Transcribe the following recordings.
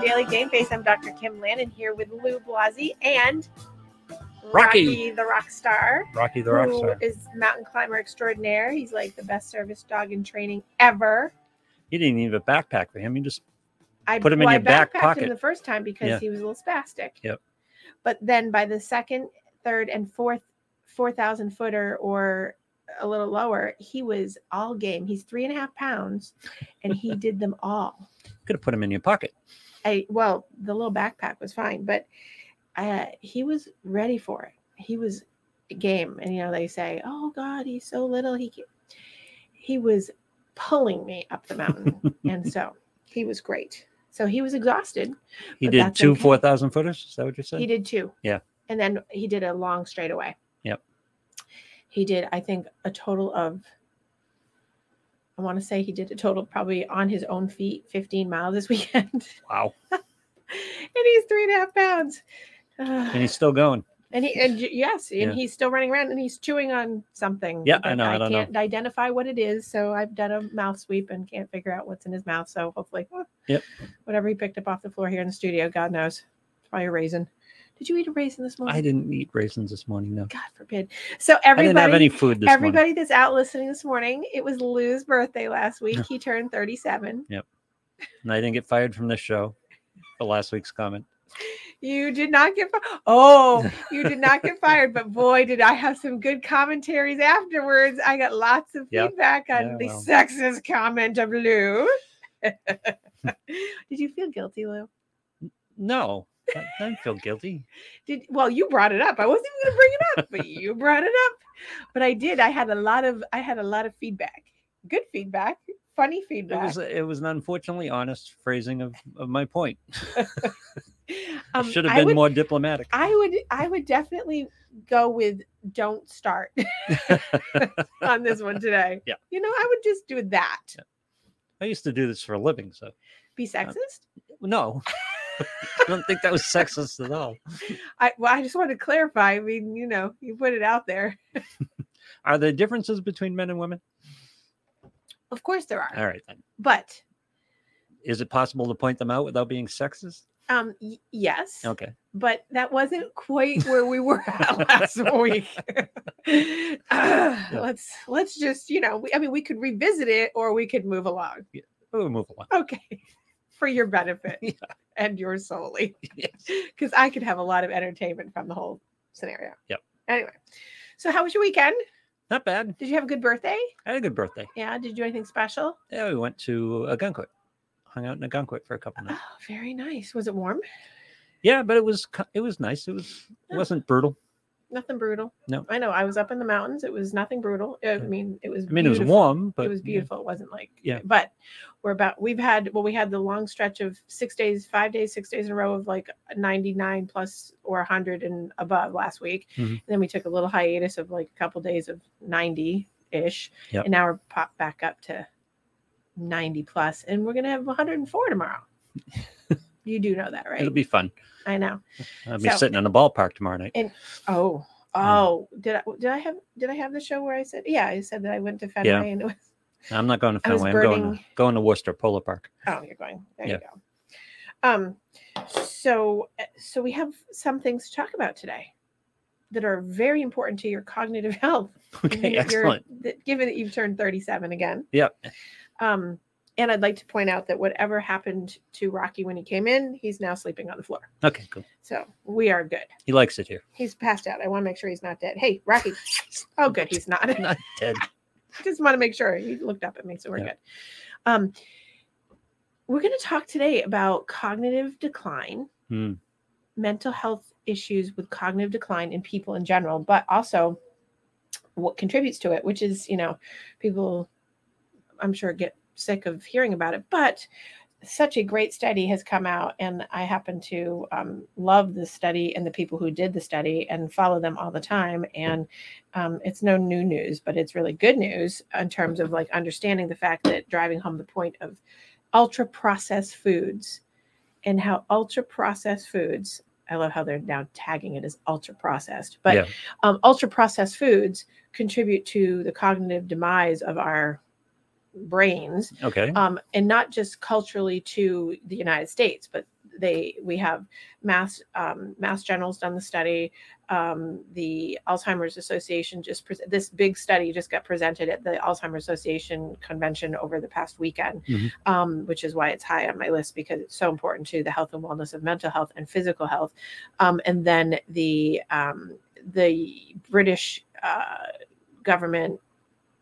Daily Game Face. I'm Dr. Kim Lannon here with Lou Blasi and Rocky. the rock star, Rocky the Rock who Star. is mountain climber extraordinaire. He's like the best service dog in training ever. You didn't even backpack for him. You just I Put him in well, your I back backpacked pocket. him the first time because Yeah. he was a little spastic. Yep. But then by the second, third, and fourth, four thousand footer or a little lower, he was all game. He's three and a half pounds, and he did them all. could have put him in your pocket. I well, the little backpack was fine, but uh, he was ready for it. He was game, and you know they say, "Oh God, he's so little." He he was pulling me up the mountain, and so he was great. So he was exhausted. He did two okay. 4,000 footers. Is that what you said? He did two. Yeah. and then he did a long straightaway. Yep. He did, I think, a total of. I want to say he did a total probably on his own feet, 15 miles this weekend. Wow. and he's three and a half pounds. Uh, And he's still going. and he and yes, and Yeah. he's still running around and he's chewing on something. Yeah, I know, I don't know. can't identify what it is. So I've done a mouth sweep and can't figure out what's in his mouth. So hopefully, Yep. whatever he picked up off the floor here in the studio, God knows. It's probably a raisin. Did you eat a raisin this morning? I didn't eat raisins this morning. No. God forbid. So everybody I didn't have any food this morning. everybody that's out listening this morning, it was Lou's birthday last week. He turned 37. Yep. And I didn't get fired from this show for last week's comment. You did not get fi- oh, you did not get fired, but boy, did I have some good commentaries afterwards. I got lots of Yep. feedback on Yeah, the well. sexist comment of Lou. did you feel guilty, Lou? No, I, I didn't feel guilty. Did well, you brought it up. I wasn't even gonna bring it up, but you brought it up. But I did. I had a lot of I had a lot of feedback. Good feedback, funny It feedback. was it was an unfortunately honest phrasing of, of my point. Um, Should have I been would- more diplomatic. I would I would definitely go with don't start on this one today. Yeah. You know, I would just do that. I used to do this for a living, so Be sexist. no. I don't think that was sexist at all. I well, I just want to clarify. I mean, you know, you put it out there. Are there differences between men and women? Of course there are. All right then. But Is it possible to point them out without being sexist? um y- yes. Okay. But that wasn't quite where we were at last week. Uh, Let's let's just, you know, we, I mean, we could revisit it or we could move along. Yeah. We'll move along. Okay. For your benefit Yeah. and yours solely. Because I could have a lot of entertainment from the whole scenario. Yep. Anyway, so how was your weekend? Not bad. Did you have a good birthday? I had a good birthday. Yeah. Did you do anything special? Yeah, we went to Ogunquit. Hung out in Ogunquit for a couple nights. Oh, nights. very nice. Was it warm? Yeah, but it was it was nice. It was it Oh. wasn't brutal. Nothing brutal. No. I know. I was up in the mountains. It was nothing brutal. I mean, it was. I mean, it was warm, but it was yeah. beautiful. It wasn't like Yeah. But we're about. We've had well, we had the long stretch of six days, five days, six days in a row of like ninety nine plus or hundred and above last week. Mhm. And then we took a little hiatus of like a couple days of ninety ish, Yep. and now we're popped back up to ninety plus, and we're gonna have one hundred and four tomorrow. you do know that, right? It'll be fun. I know. I'll be So- sitting in a ballpark tomorrow night. And Oh. Oh, did I did I have did I have the show where I said yeah I said that I went to Fenway Yeah. and it was I'm not going to Fenway. I'm going burning- going to Worcester Polar Park. Oh, you're going. There you go. Um, so uh, so we have some things to talk about today that are very important to your cognitive health. Okay, you're- excellent. that- given that you've turned 37 again. Yep. Um, and I'd like to point out that whatever happened to Rocky when he came in, he's now sleeping on the floor. Okay, cool. So we are good. He likes it here. He's passed out. I want to make sure he's not dead. Hey, Rocky. Oh, good. He's not. Not dead. just want to make sure he looked up at me, so we're Yeah. good. Um, we're going to talk today about cognitive decline, Hmm. mental health issues with cognitive decline in people in general, but also what contributes to it, which is, you know, people, I'm sure, get sick of hearing about it, but such a great study has come out, and I happen to um, love the study and the people who did the study and follow them all the time. And um, it's no new news, but it's really good news in terms of like understanding the fact that driving home the point of ultra processed foods and how ultra processed foods. I love how they're now tagging it as ultra processed, but Yeah. um, ultra processed foods contribute to the cognitive demise of our brains Okay. um, and not just culturally to the United States, but they we have Mass um, Mass General's done the study. Um, the Alzheimer's Association just pre- this big study just got presented at the Alzheimer's Association convention over the past weekend, Mhm. um, which is why it's high on my list because it's so important to the health and wellness of mental health and physical health. Um, and then the um, the British uh, government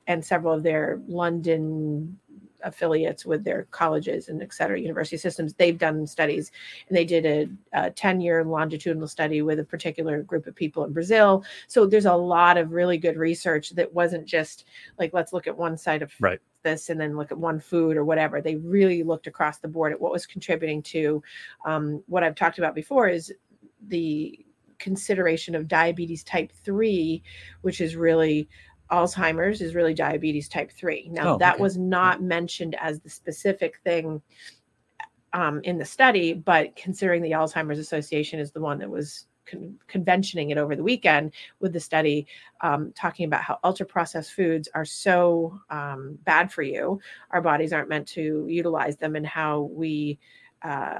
and several of their London affiliates with their colleges and et cetera, university systems, they've done studies and they did a, a 10 year longitudinal study with a particular group of people in Brazil. So there's a lot of really good research that wasn't just like, let's look at one side of Right. this and then look at one food or whatever. They really looked across the board at what was contributing to um, what I've talked about before is the consideration of diabetes type 3 which is really alzheimer's is really diabetes type 3 now Oh, that okay. was not mentioned as the specific thing um, in the study but considering the alzheimer's association is the one that was con- conventioning it over the weekend with the study um, talking about how ultra processed foods are so um, bad for you our bodies aren't meant to utilize them and how we uh,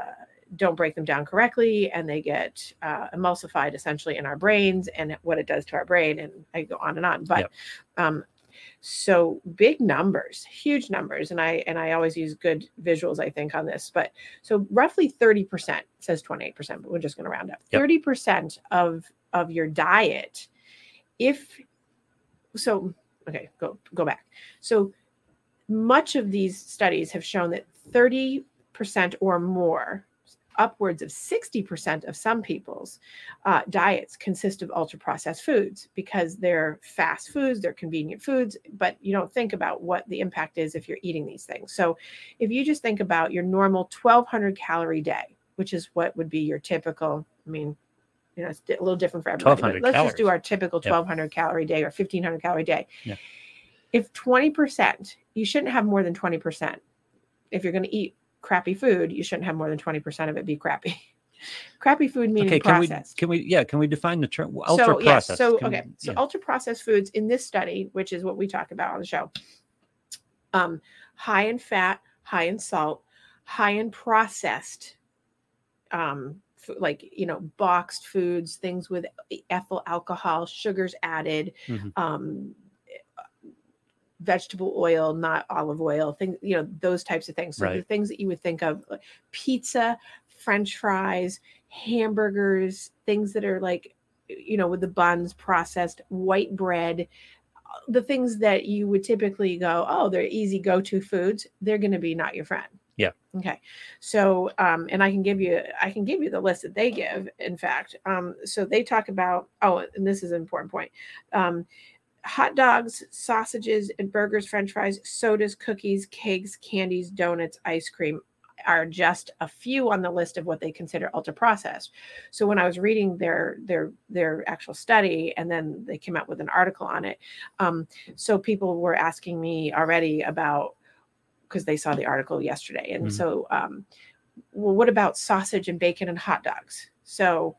don't break them down correctly and they get uh, emulsified essentially in our brains and what it does to our brain and i go on and on but Yep. um so big numbers huge numbers and i and i always use good visuals i think on this but so roughly 30% says 28% but we're just going to round up Yep. 30% of of your diet if so okay go go back so much of these studies have shown that 30% or more upwards of 60% of some people's uh, diets consist of ultra processed foods because they're fast foods, they're convenient foods, but you don't think about what the impact is if you're eating these things. So if you just think about your normal 1200 calorie day, which is what would be your typical, I mean, you know, it's a little different for everybody. but 1200 Let's just do our typical Yep. 1200 calorie day or 1500 calorie day. Yeah. If 20%, you shouldn't have more than 20%. If you're going to eat crappy food, you shouldn't have more than 20% of it be crappy. crappy food meaning Okay, can we processed. can we yeah can we define the term ultra so yes, processed? so Can we- okay, so ultra processed foods in this study, which is what we talk about on the show, um, high in fat, high in salt, high in processed, um, f- like you know, boxed foods, things with ethyl alcohol, sugars added, Mhm. um, vegetable oil, not olive oil, things you know, those types of things. So the things that you would think of, like pizza, French fries, hamburgers, things that are like you know, with the buns, processed white bread, uh, the things that you would typically go, oh, they're easy go to foods, they're going to be not your friend. Yeah. Okay. So, um, and I can give you, I can give you the list that they give, in fact. Um, so they talk about, oh, and this is an important point. Um, hot dogs, sausages, and burgers, french fries, sodas, cookies, cakes, candies, donuts, ice cream are just a few on the list of what they consider ultra processed. So when I was reading their their their actual study, and then they came out with an article on it, um, so people were asking me already about because they saw the article yesterday, and Mhm. so um, well, what about sausage and bacon and hot dogs? So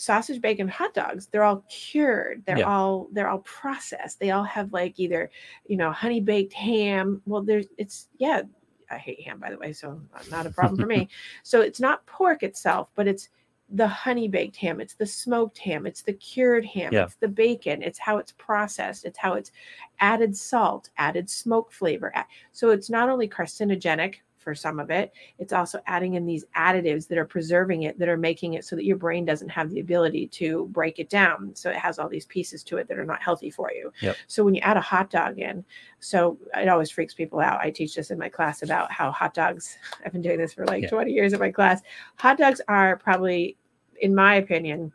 sausage bacon hot dogs they're all cured. They're Yeah. all they're all processed. They all have like either you know honey baked ham. Well there's it's yeah i hate ham by the way so not a problem for me. So it's not pork itself but it's the honey baked ham. It's the smoked ham. It's the cured ham. Yeah. it's the bacon. It's how it's processed. It's how it's added salt added smoke flavor. So it's not only carcinogenic for some of it. It's also adding in these additives that are preserving it that are making it so that your brain doesn't have the ability to break it down. So it has all these pieces to it that are not healthy for you. Yep. so when you add a hot dog in so it always freaks people out. I teach this in my class about how hot dogs i've been doing this for like Yeah. 20 years in my class. Hot dogs are probably in my opinion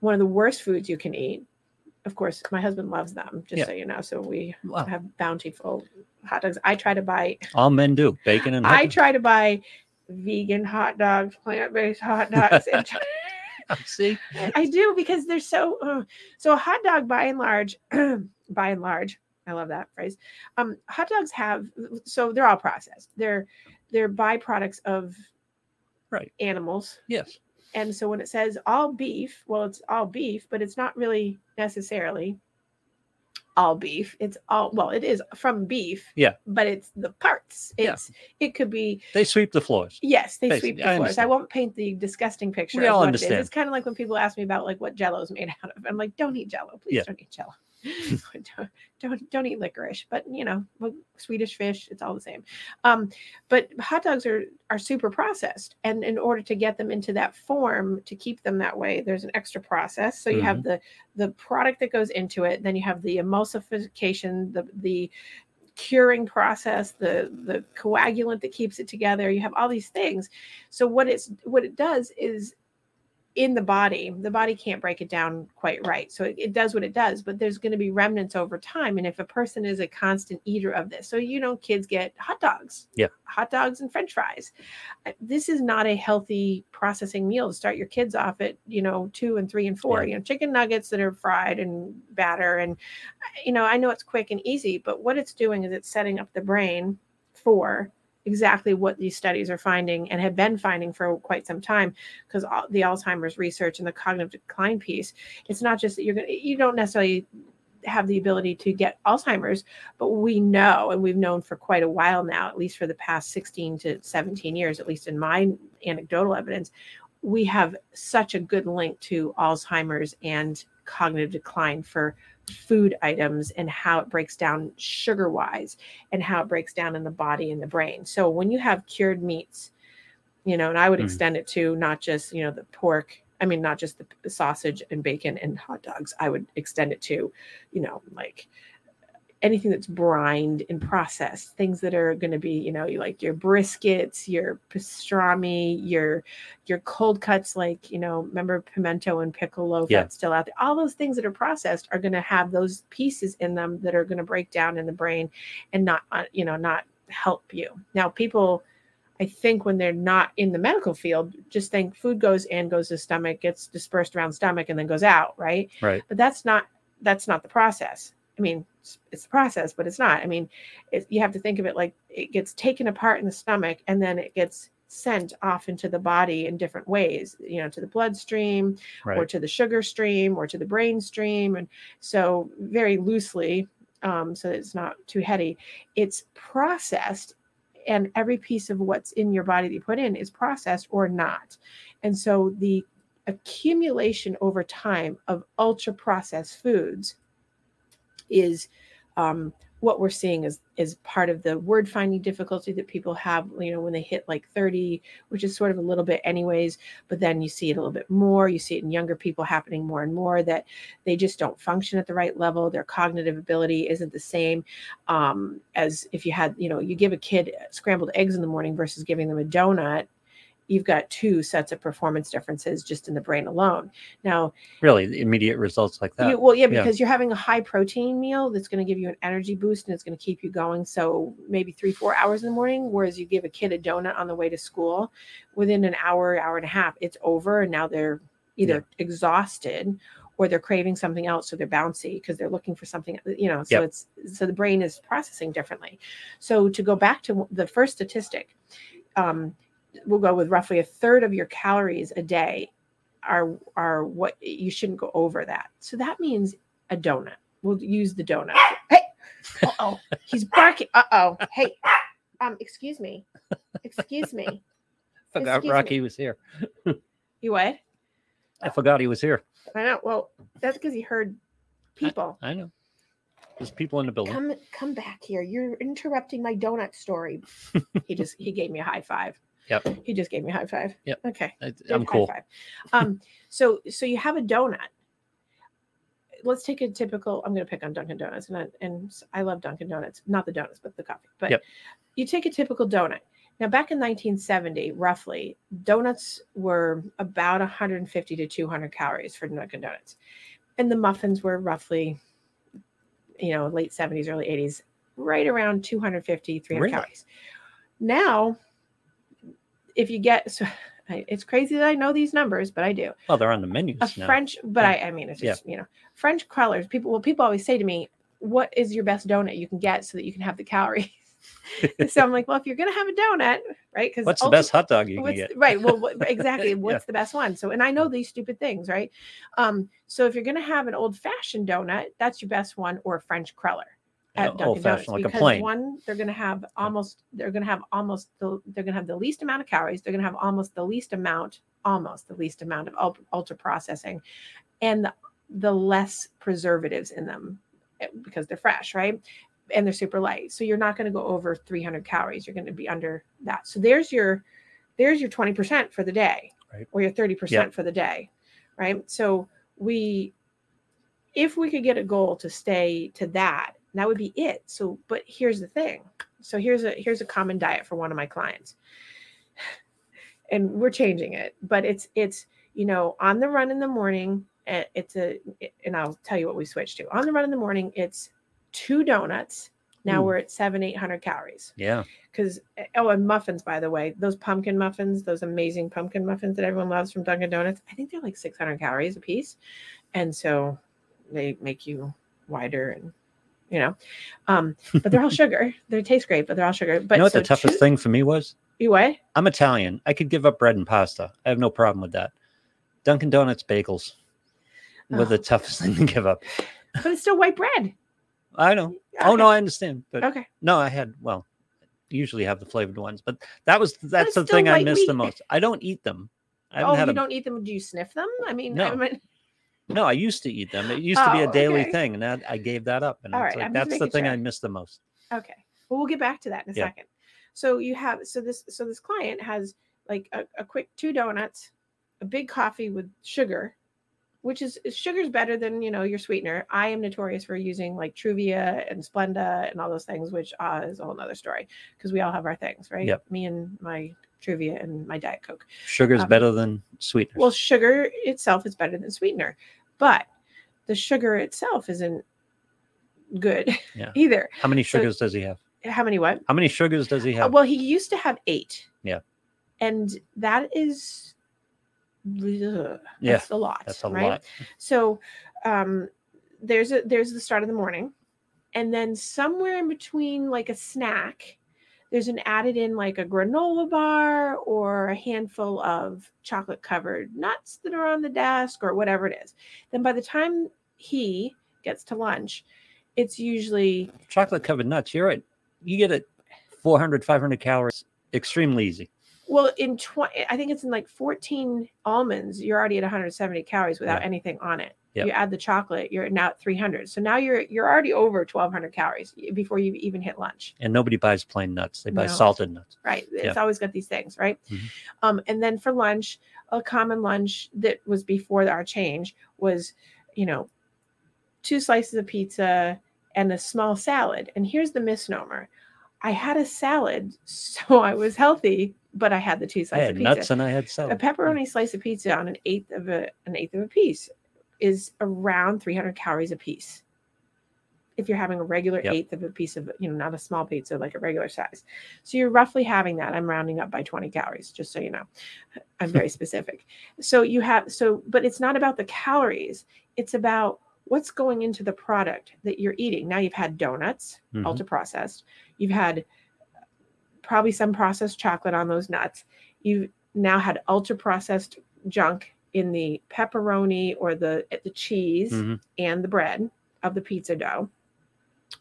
one of the worst foods you can eat of course my husband loves them just Yeah. so you know so we Wow. have bountiful hot dogs i try to buy All men do bacon and I try to buy vegan hot dogs, plant based hot dogs. and try- See, I do because they're so. Uh, so a hot dog, by and large, by and large, I love that phrase. Um, hot dogs have so they're all processed. They're they're byproducts of Right. animals. yes, And so when it says all beef, well, it's all beef, but it's not really necessarily all beef. It's all well, it is from beef. Yeah. But it's the parts. Yeah. It could be They sweep the floors. yes, they Basically, sweep the I floors. I won't paint the disgusting picture. We all what It understand. It's kind of like when people ask me about like what jello is made out of. I'm like, don't eat jello. Please Yeah. don't eat jello. don't, don't don't eat licorice. But you know, well, Swedish fish, it's all the same. Um, but hot dogs are are super processed, and in order to get them into that form, to keep them that way, there's an extra process. So you have the the product that goes into it, then you have the emulsification, the the curing process, the the coagulant that keeps it together. You have all these things. So what it's what it does is in the body, the body can't break it down quite right. So it, it does what it does, but there's going to be remnants over time. And if a person is a constant eater of this, so you know, kids get hot dogs, Yeah. hot dogs and French fries. This is not a healthy processing meal to start your kids off at you know two and three and four. Yeah. You know, chicken nuggets that are fried and batter, and you know, I know it's quick and easy, but what it's doing is it's setting up the brain for exactly what these studies are finding and have been finding for quite some time because the alzheimer's research and the cognitive decline piece it's not just that you're going to you don't necessarily have the ability to get alzheimer's but we know and we've known for quite a while now at least for the past 16 to 17 years at least in my anecdotal evidence we have such a good link to alzheimer's and cognitive decline for food items and how it breaks down sugar wise and how it breaks down in the body and the brain. So when you have cured meats, you know, and I would Mhm. extend it to not just, you know, the pork, I mean, not just the sausage and bacon and hot dogs. I would extend it to, you know, like anything that's brined and processed, things that are going to be, you know, you like your briskets, your pastrami, your your cold cuts, like you know, remember pimento and pickle loaf Yeah. that's still out there. All those things that are processed are going to have those pieces in them that are going to break down in the brain and not, uh, you know, not help you. Now, people. I think when they're not in the medical field, just think food goes in, goes to stomach, gets dispersed around stomach, and then goes out, right? Right. but that's not that's not the process i mean it's, it's the process but it's not. I mean it, you have to think of it like it gets taken apart in the stomach and then it gets sent off into the body in different ways you know to the bloodstream or to the sugar stream or to the brain stream. And so very loosely um, so that it's not too heady. It's processed and every piece of what's in your body that you put in is processed or not. And so the accumulation over time of ultra processed foods is um, what we're seeing is is part of the word finding difficulty that people have you know when they hit like 30 which is sort of a little bit anyways but then you see it a little bit more you see it in younger people happening more and more that they just don't function at the right level their cognitive ability isn't the same um, as if you had you know you give a kid scrambled eggs in the morning versus giving them a donut you've got two sets of performance differences just in the brain alone now Really, immediate results like that. you, well, yeah, yeah. because you're having a high protein meal that's going to give you an energy boost and it's going to keep you going. So maybe three, four hours in the morning. Whereas you give a kid a donut on the way to school, within an hour, hour and a half, it's over, and now they're either exhausted or they're craving something else, so they're bouncy because they're looking for something. You know, so Yep. it's so the brain is processing differently. So to go back to the first statistic, um, we'll go with roughly a third of your calories a day are are what you shouldn't go over that. So that means a donut. We'll use the donut. Hey, uh oh, he's barking. Uh oh, hey, um, excuse me, excuse me. forgot excuse Rocky was here. You what? I forgot he was here. I know. Well, that's because he heard people. I know. There's people in the building. Come, come back here. You're interrupting my donut story. he just he gave me a high five. Yep. He just gave me a high five. Yep. Okay. I, I'm cool. Um, so so you have a donut. Let's take a typical. I'm going to pick on Dunkin' Donuts, and I, and I love Dunkin' Donuts, not the donuts, but the coffee. But Yep. you take a typical donut. Now, back in 1970, roughly, donuts were about 150 to 200 calories for Dunkin' Donuts, and the muffins were roughly, you know, late 70s, early 80s, right around 250, 300 Really? calories. Now, if you get so it's crazy that I know these numbers, but I do. Well, they're on the menus A now. French, but Yeah. I, I mean, it's just you know, French crullers. People, well, people always say to me, "What is your best donut you can get so that you can have the calories?" so I'm like, well, if you're gonna have a donut, right? Because What's the best hot dog you can get? right? Well, what, exactly. Yeah. What's the best one? So, and I know these stupid things, right? Um, so if you're gonna have an old fashioned donut, that's your best one, or a French cruller at Dunkin' Donuts like because one, they're gonna have almost, they're gonna have almost the, they're gonna have the least amount of calories. They're gonna have almost the least amount, almost the least amount of ultra processing, and the, the less preservatives in them eh, because they're fresh, right? And they're super light. So you're not going to go over 300 calories. You're going to be under that. So there's your there's your 20% for the day Right. or your 30% Yep. for the day, right? So we if we could get a goal to stay to that, that would be it. So but here's the thing. So here's a here's a common diet for one of my clients. And we're changing it, but it's it's you know, on the run in the morning, eh, it's a and I'll tell you what we switched to. On the run in the morning, it's two donuts. Now Ooh. we're at seven, eight hundred calories. Yeah. Because oh, and muffins, by the way, those pumpkin muffins, those amazing pumpkin muffins that everyone loves from Dunkin' Donuts, I think they're like six hundred calories a piece, and so they make you wider and you know, um, but they're all sugar. They taste great, but they're all sugar. But you know what so the toughest thing for me was? You what? I'm Italian. I could give up bread and pasta. I have no problem with that. Dunkin' Donuts bagels were the Oh. toughest thing to give up. But it's still white bread. I know. Oh no, I understand. But Okay. no, I had well, usually have the flavored ones, but that was that's the thing I miss the most. I don't eat them. I Oh, you them. don't eat them? Do you sniff them? I mean, I No. mean, No, I used to eat them. It used to be a Oh, daily okay. thing, and that, I gave that up. And All it's right, like I'm just that's the making thing I miss the most. Okay. Well, we'll get back to that in a Yeah. second. So you have so this so this client has like a, a quick two donuts, a big coffee with sugar, which is is- sugar's better than you know your sweetener. I am notorious for using like Truvia and Splenda and all those things, which uh, is a whole nother story because we all have our things, right? Yep. Me and my Truvia and my Diet Coke. Sugar's Um, better than sweeteners. Well, sugar itself is better than sweetener, but the sugar itself isn't good Yeah. either. How many so- sugars does he have? How many what? How many sugars does he Uh, have? well, he used to have eight. Yeah. And that is ugh, Yeah, that's a lot. that's a right? lot. So um there's a there's the start of the morning. And then somewhere in between like a snack, there's an added in like a granola bar or a handful of chocolate covered nuts that are on the desk or whatever it is. Then by the time he gets to lunch, it's usually Chocolate covered nuts. You're right. You get it 400, 500 calories extremely easy. Well, in 20, I think it's in like 14 almonds, you're already at 170 calories without Yeah. anything on it. Yep. You add the chocolate, you're now at 300. So now you're you're already over 1200 calories before you even hit lunch. And nobody buys plain nuts. They buy No. salted nuts. Right. It's always got these things, right? Mhm. Um, and then for lunch, a common lunch that was before our change was, you know, two slices of pizza and a small salad. And here's the misnomer. I had a salad, so I was healthy, but I had the two I slices had of pizza. nuts and I had salad. a pepperoni slice of pizza on an eighth of a an eighth of a piece is around 300 calories a piece if you're having a regular Yep. eighth of a piece of you know not a small pizza like a regular size. So you're roughly having that. I'm rounding up by 20 calories just so you know. I'm very specific. So you have so but it's not about the calories. It's about what's going into the product that you're eating. Now you've had donuts Mhm. ultra processed. You've had probably some processed chocolate on those nuts. You've now had ultra processed junk in the pepperoni or the the cheese Mhm. and the bread of the pizza dough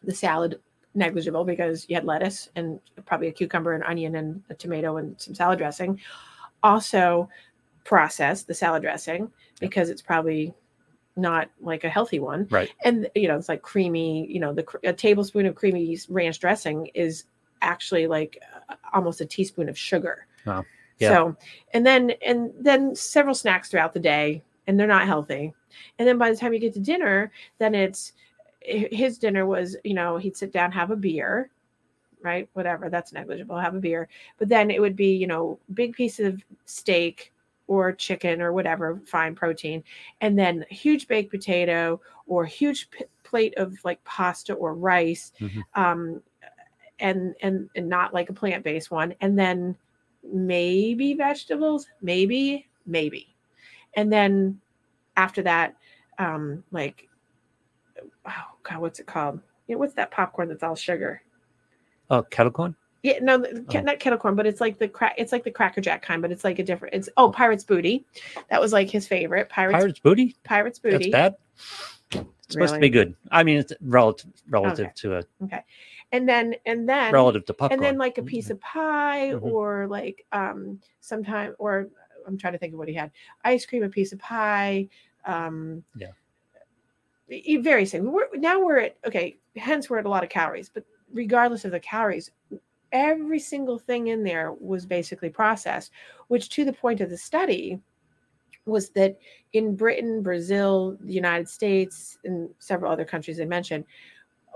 the salad negligible because you had lettuce and probably a cucumber and onion and a tomato and some salad dressing also process the salad dressing because it's probably not like a healthy one Right. and you know it's like creamy you know the a tablespoon of creamy ranch dressing is actually like uh, almost a teaspoon of sugar Wow. Yeah. so and then and then several snacks throughout the day and they're not healthy and then by the time you get to dinner then it's his dinner was you know he'd sit down have a beer right whatever that's negligible have a beer but then it would be you know big piece of steak or chicken or whatever fine protein and then huge baked potato or huge p- plate of like pasta or rice Mhm. um and and and not like a plant-based one and then maybe vegetables maybe maybe and then after that um like oh god what's it called you know, what's that popcorn that's all sugar Oh, kettle corn. Yeah, no, Oh. not kettle corn, but it's like the crack. It's like the Cracker Jack kind, but it's like a different. It's oh, Pirate's Booty. That was like his favorite. Pirate's Pirate's booty. Pirate's That's Booty. bad. It's supposed to be good. I mean, it's relative relative Okay. to a And then and then relative to popcorn. and then like a piece of pie Mhm. or like um sometime or i'm trying to think of what he had ice cream a piece of pie um Yeah. very simple we're, now we're at okay hence we're at a lot of calories but regardless of the calories every single thing in there was basically processed which to the point of the study was that in britain brazil the united states and several other countries they mentioned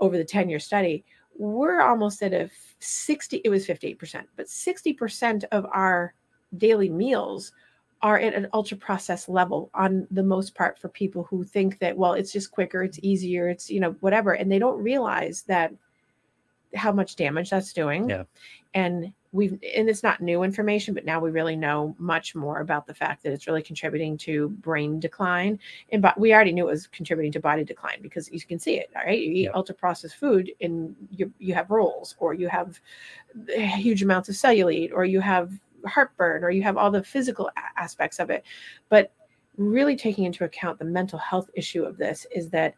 over the 10 year study we're almost at a 60 it was 58% but 60% of our daily meals are at an ultra processed level on the most part for people who think that well it's just quicker it's easier it's you know whatever and they don't realize that how much damage that's doing Yeah. and we've and it's not new information but now we really know much more about the fact that it's really contributing to brain decline and but we already knew it was contributing to body decline because you can see it all right you eat Yep. ultra processed food and you you have rolls or you have huge amounts of cellulite or you have heartburn or you have all the physical a- aspects of it but really taking into account the mental health issue of this is that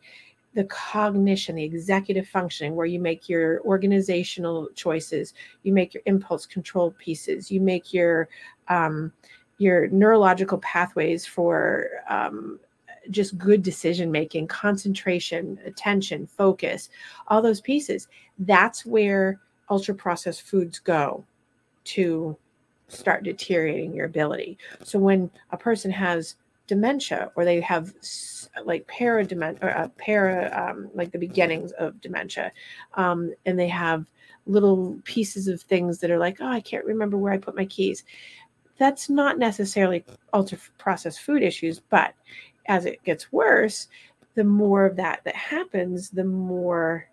the cognition the executive functioning where you make your organizational choices you make your impulse control pieces you make your um, your neurological pathways for um, just good decision making concentration attention focus all those pieces. That's where ultra processed foods go to start deteriorating your ability. So when a person has dementia or they have like para dementia or uh, para um, like the beginnings of dementia um, and they have little pieces of things that are like oh i can't remember where i put my keys that's not necessarily ultra processed food issues but as it gets worse the more of that that happens the more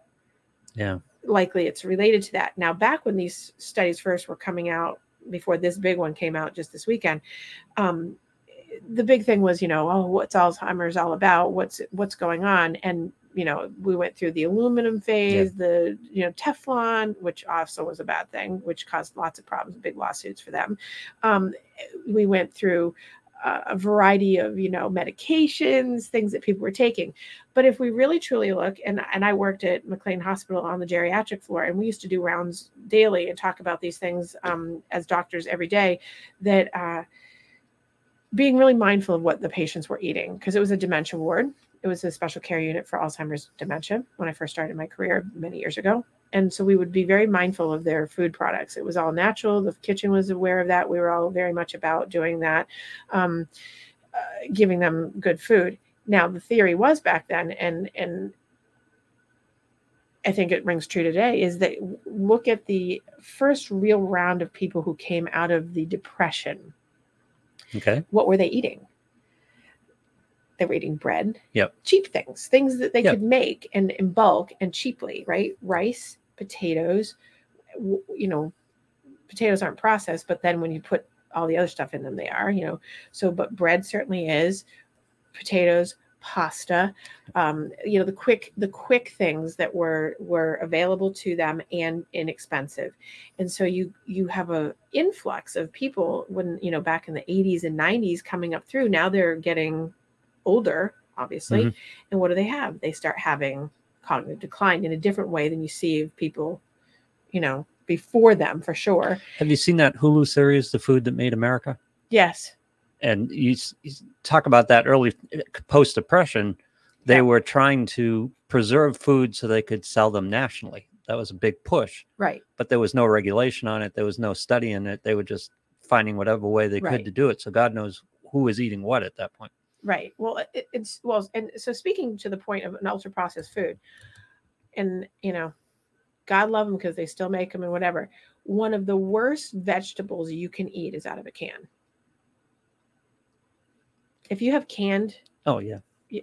yeah. likely it's related to that. Now, back when these studies first were coming out, before this big one came out just this weekend, um, the big thing was, you know, oh, what's Alzheimer's all about? What's what's going on? And you know, we went through the aluminum phase, the you know Teflon, which also was a bad thing, which caused lots of problems, big lawsuits for them. Um, we went through uh, a variety of you know medications, things that people were taking. But if we really truly look, and and I worked at McLean Hospital on the geriatric floor, and we used to do rounds daily and talk about these things um, as doctors every day. That uh, being really mindful of what the patients were eating because it was a dementia ward. It was a special care unit for Alzheimer's dementia when I first started my career many years ago. And so we would be very mindful of their food products. It was all natural. The kitchen was aware of that. We were all very much about doing that, um, uh, giving them good food. Now the theory was back then, and and I think it rings true today, is that look at the first real round of people who came out of the depression. Okay. What were they eating? They were eating bread. Yep. Cheap things, things that they Yep. could make and in bulk and cheaply, right? Rice, potatoes, you know, potatoes aren't processed, but then when you put all the other stuff in them, they are, you know. So, but bread certainly is, potatoes, pasta, um, you know, the quick, the quick things that were were available to them and inexpensive. And so you you have a influx of people when you know back in the 80s and 90s coming up through. Now they're getting older, obviously, Mhm. and what do they have? They start having cognitive decline in a different way than you see of people, you know, before them for sure. Have you seen that Hulu series, The Food That Made America? Yes. And you, you talk about that early eh, post depression. They Yeah. were trying to preserve food so they could sell them nationally. That was a big push, Right. but there was no regulation on it. There was no study in it. They were just finding whatever way they Right. could to do it. So God knows who was eating what at that point. Right. Well, it, it's well, and so speaking to the point of an ultra processed food, and you know, God love them because they still make them and whatever. One of the worst vegetables you can eat is out of a can. If you have canned, Oh yeah.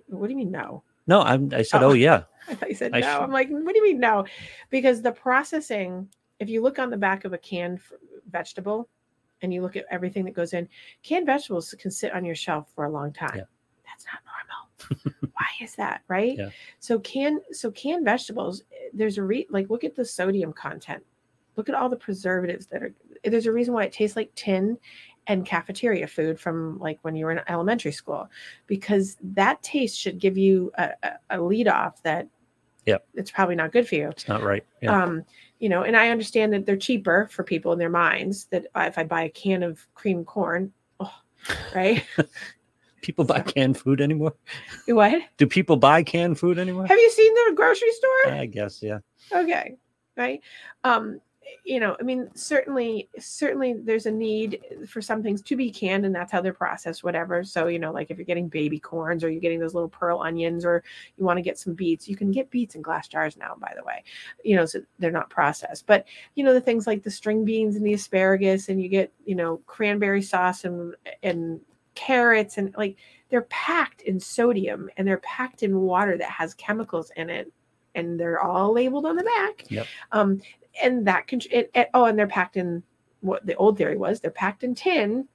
what do you mean no? No, I'm, I said, Oh. oh, yeah. I thought you said I no. should- I'm like, what do you mean no? Because the processing, if you look on the back of a canned vegetable and you look at everything that goes in, canned vegetables can sit on your shelf for a long time. Yeah. That's not normal. Why is that? Right. Yeah. So can so canned vegetables, eh, there's a re like look at the sodium content look at all the preservatives that are there's a reason why it tastes like tin and cafeteria food from like when you were in elementary school because that taste should give you a, a, a lead off that Yep. it's probably not good for you It's not right. Yeah. um you know and i understand that they're cheaper for people in their minds that if i buy a can of cream corn oh, right people buy canned food anymore? what Do people buy canned food anymore? have you seen the grocery store I guess, yeah. okay right um you know i mean certainly certainly there's a need for some things to be canned and that's how they're processed whatever. So you know like if you're getting baby corns or you're getting those little pearl onions or you want to get some beets you can get beets in glass jars now by the way you know so they're not processed. But you know the things like the string beans and the asparagus and you get you know cranberry sauce and and carrots and like they're packed in sodium and they're packed in water that has chemicals in it and they're all labeled on the back. Yep. um and that can it, it- oh and they're packed in what the old theory was they're packed in tin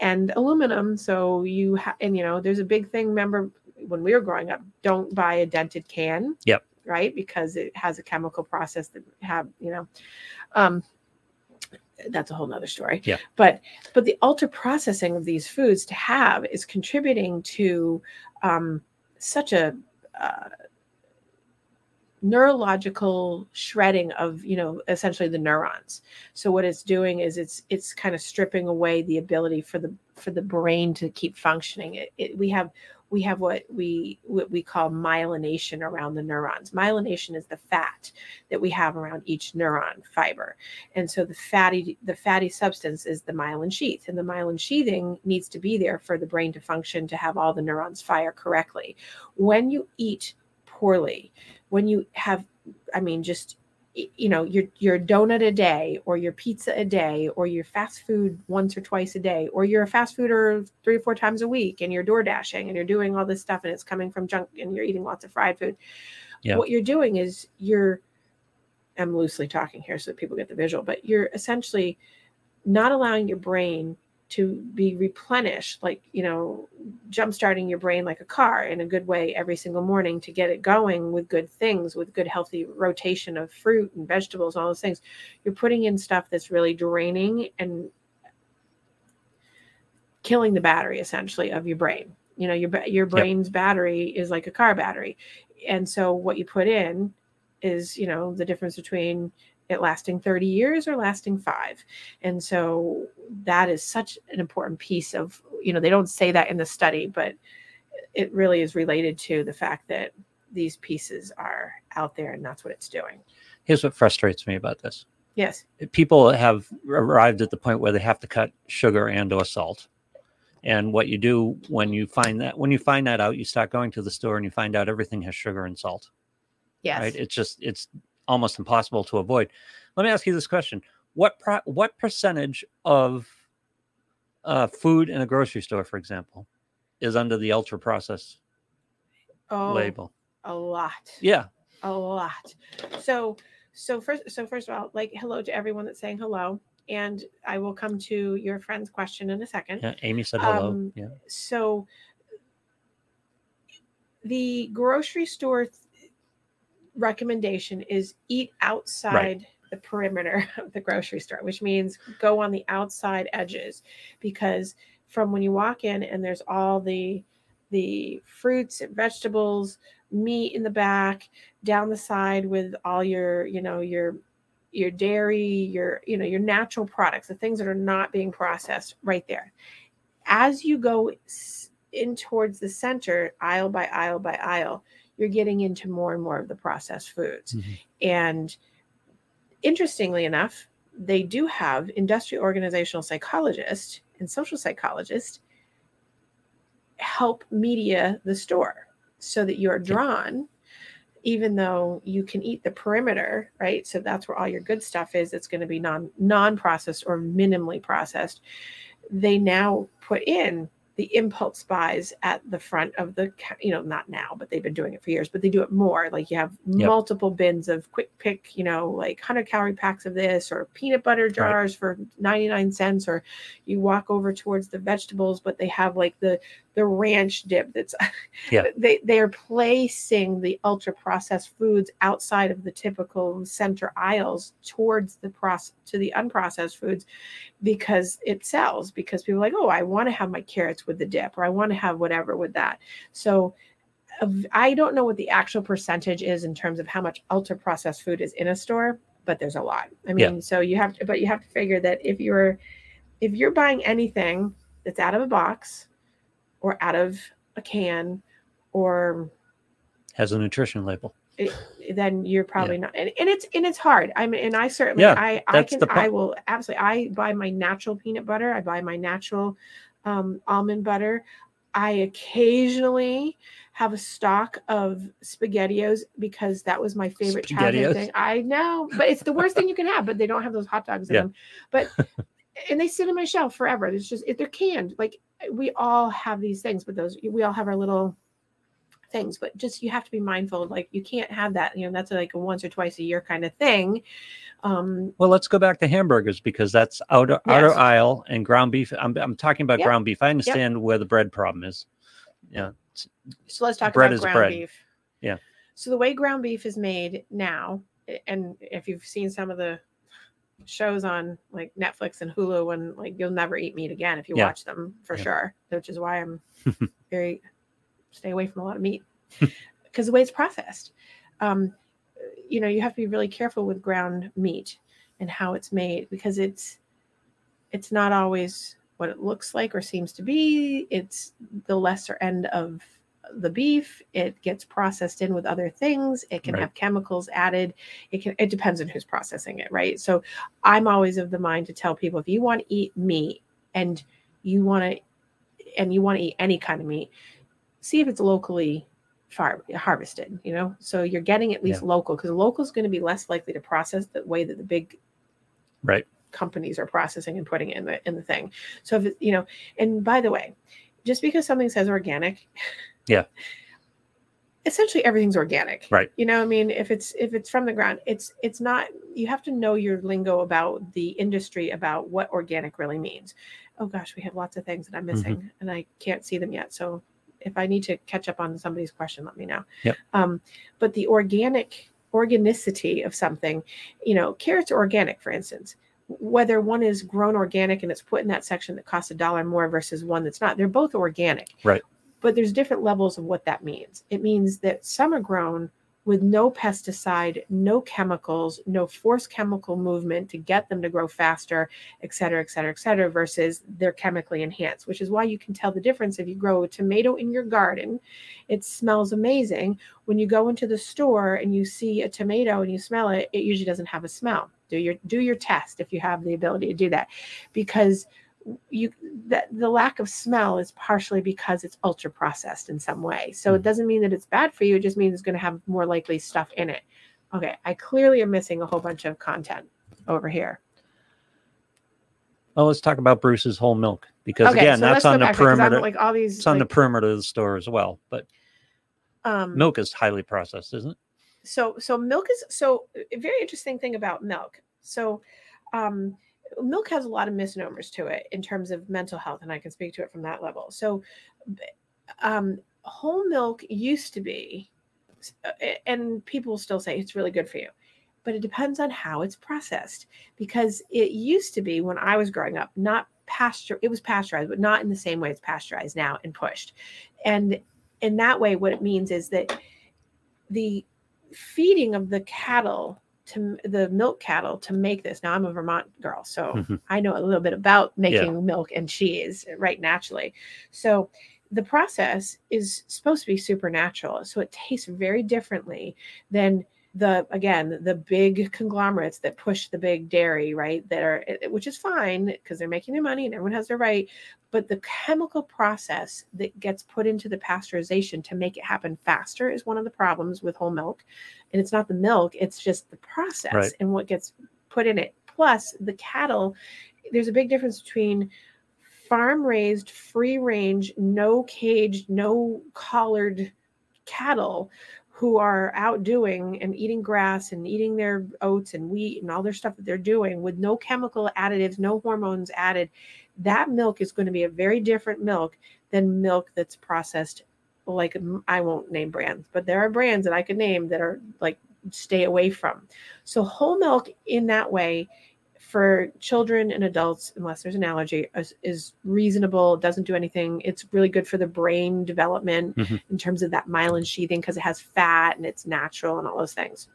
and aluminum so you ha- and you know there's a big thing remember when we were growing up don't buy a dented can Yep. right because it has a chemical process that have you know um that's a whole nother story Yeah. but but the ultra processing of these foods to have is contributing to um such a uh, neurological shredding of you know essentially the neurons. So what it's doing is it's it's kind of stripping away the ability for the for the brain to keep functioning. It, it, we have we have what we what we call myelination around the neurons. Myelination is the fat that we have around each neuron fiber. And so the fatty the fatty substance is the myelin sheath and the myelin sheathing needs to be there for the brain to function to have all the neurons fire correctly. When you eat poorly when you have i mean just you know your your donut a day or your pizza a day or your fast food once or twice a day or you're a fast fooder three or four times a week and you're door dashing and you're doing all this stuff and it's coming from junk and you're eating lots of fried food Yeah. what you're doing is you're i'm loosely talking here so that people get the visual but you're essentially not allowing your brain to be replenished like you know jump starting your brain like a car in a good way every single morning to get it going with good things with good healthy rotation of fruit and vegetables all those things. You're putting in stuff that's really draining and killing the battery essentially of your brain. You know your your brain's battery is like a car battery. And so what you put in is you know the difference between it lasting 30 years or lasting five and so that is such an important piece of you know they don't say that in the study but it really is related to the fact that these pieces are out there and that's what it's doing Here's what frustrates me about this. yes People have arrived at the point where they have to cut sugar and or salt. And what you do when you find that when you find that out, you start going to the store and you find out everything has sugar and salt. yes Right? It's just it's almost impossible to avoid. Let me ask you this question: What pro- what percentage of uh, food in a grocery store, for example, is under the ultra processed oh label? a lot Yeah, a lot so so first so first of all like hello to everyone that's saying hello and i will come to your friend's question in a second yeah. Amy said hello. Um, yeah, so the grocery store recommendation is eat outside the perimeter of the grocery store which means go on the outside edges. Because from when you walk in and there's all the the fruits and vegetables meat in the back down the side with all your you know your your dairy your you know your natural products the things that are not being processed right there. As you go in towards the center aisle by aisle by aisle you're getting into more and more of the processed foods. Mhm. and interestingly enough they do have industrial organizational psychologists and social psychologists help media the store so that you're drawn even though you can eat the perimeter right? So that's where all your good stuff is. It's going to be non non-processed or minimally processed. They now put in the impulse buys at the front of the you know not now but they've been doing it for years but they do it more like you have Yep. multiple bins of quick pick you know like 100 calorie packs of this or peanut butter jars for 99 cents or you walk over towards the vegetables but they have like the the ranch dip that's Yeah. they they are placing the ultra processed foods outside of the typical center aisles towards the process to the unprocessed foods because it sells because people are like oh i want to have my carrots with the dip or i want to have whatever with that so i don't know what the actual percentage is in terms of how much ultra processed food is in a store but there's a lot i Yeah. mean so you have to but you have to figure that if you're if you're buying anything that's out of a box or out of a can or Has a nutrition label. then you're probably not and, and it's and it's hard. I mean and i certainly Yeah, i i can i will absolutely i buy my natural peanut butter. I buy my natural um, almond butter. I occasionally have a stock of spaghettios because that was my favorite childhood thing. I know but it's the worst thing you can have but they don't have those hot dogs in Yeah. them. But and they sit on my shelf forever. It's just if they're canned. Like we all have these things but those we all have our little things but just you have to be mindful like you can't have that you know that's like a once or twice a year kind of thing um Well, let's go back to hamburgers because that's out of, out of Yes. aisle and ground beef. I'm, I'm talking about Yep. ground beef. I understand where the bread problem is. Yeah. so let's talk Bread about is ground bread. beef Yeah. so the way ground beef is made now and if you've seen some of the shows on like netflix and hulu and like you'll never eat meat again if you Yeah. watch them for Yeah. sure which is why i'm very stay away from a lot of meat because the way it's processed um you know you have to be really careful with ground meat and how it's made because it's it's not always what it looks like or seems to be it's the lesser end of the beef it gets processed in with other things it can Right. have chemicals added it can it depends on who's processing it right so i'm always of the mind to tell people if you want to eat meat and you want to and you want to eat any kind of meat see if it's locally far harvested you know so you're getting at least local because local is going to be less likely to process the way that the big Right. companies are processing and putting it in the in the thing so if it, you know and by the way just because something says organic Yeah. essentially everything's organic Right. you know i mean if it's if it's from the ground it's it's not you have to know your lingo about the industry about what organic really means oh gosh we have lots of things that i'm Mm-hmm. missing and i can't see them yet so if i need to catch up on somebody's question let me know Yep. um, but the organic organicity of something you know carrots are organic for instance whether one is grown organic and it's put in that section that costs a dollar more versus one that's not they're both organic Right. But there's different levels of what that means. It means that some are grown with no pesticide no chemicals no forced chemical movement to get them to grow faster et cetera et cetera et cetera versus they're chemically enhanced which is why you can tell the difference if you grow a tomato in your garden. It smells amazing. When you go into the store and you see a tomato and you smell it it usually doesn't have a smell. Do your do your test if you have the ability to do that. Because you that the lack of smell is partially because it's ultra processed in some way so it Mhm. doesn't mean that it's bad for you it just means it's going to have more likely stuff in it okay i clearly am missing a whole bunch of content over here Well, let's talk about Bruce's whole milk because okay again, so that's on the perimeter. like all these it's on the perimeter of the store as well. But um milk is highly processed, isn't it? so so milk is so a very interesting thing about milk so um milk has a lot of misnomers to it in terms of mental health and i can speak to it from that level. So um whole milk used to be uh, and people still say it's really good for you but it depends on how it's processed because it used to be when i was growing up not pasture it was pasteurized but not in the same way it's pasteurized now and pushed. And in that way what it means is that the feeding of the cattle to the milk cattle to make this. Now I'm a Vermont girl, so Mhm. I know a little bit about making milk and cheese right naturally. So the process is supposed to be supernatural. So it tastes very differently than the again the big conglomerates that push the big dairy right that are eh, which is fine because they're making their money and everyone has their right but the chemical process that gets put into the pasteurization to make it happen faster is one of the problems with whole milk and it's not the milk it's just the process Right. and what gets put in it plus the cattle there's a big difference between farm raised, free range, no caged, no collared cattle who are out doing and eating grass and eating their oats and wheat and all their stuff that they're doing with no chemical additives, no hormones added, that milk is going to be a very different milk than milk that's processed. Like I won't name brands, but there are brands that I could name that are like stay away from. So whole milk in that way for children and adults, unless there's an allergy, is, is reasonable. Doesn't do anything. It's really good for the brain development Mhm. in terms of that myelin sheathing because it has fat and it's natural and all those things.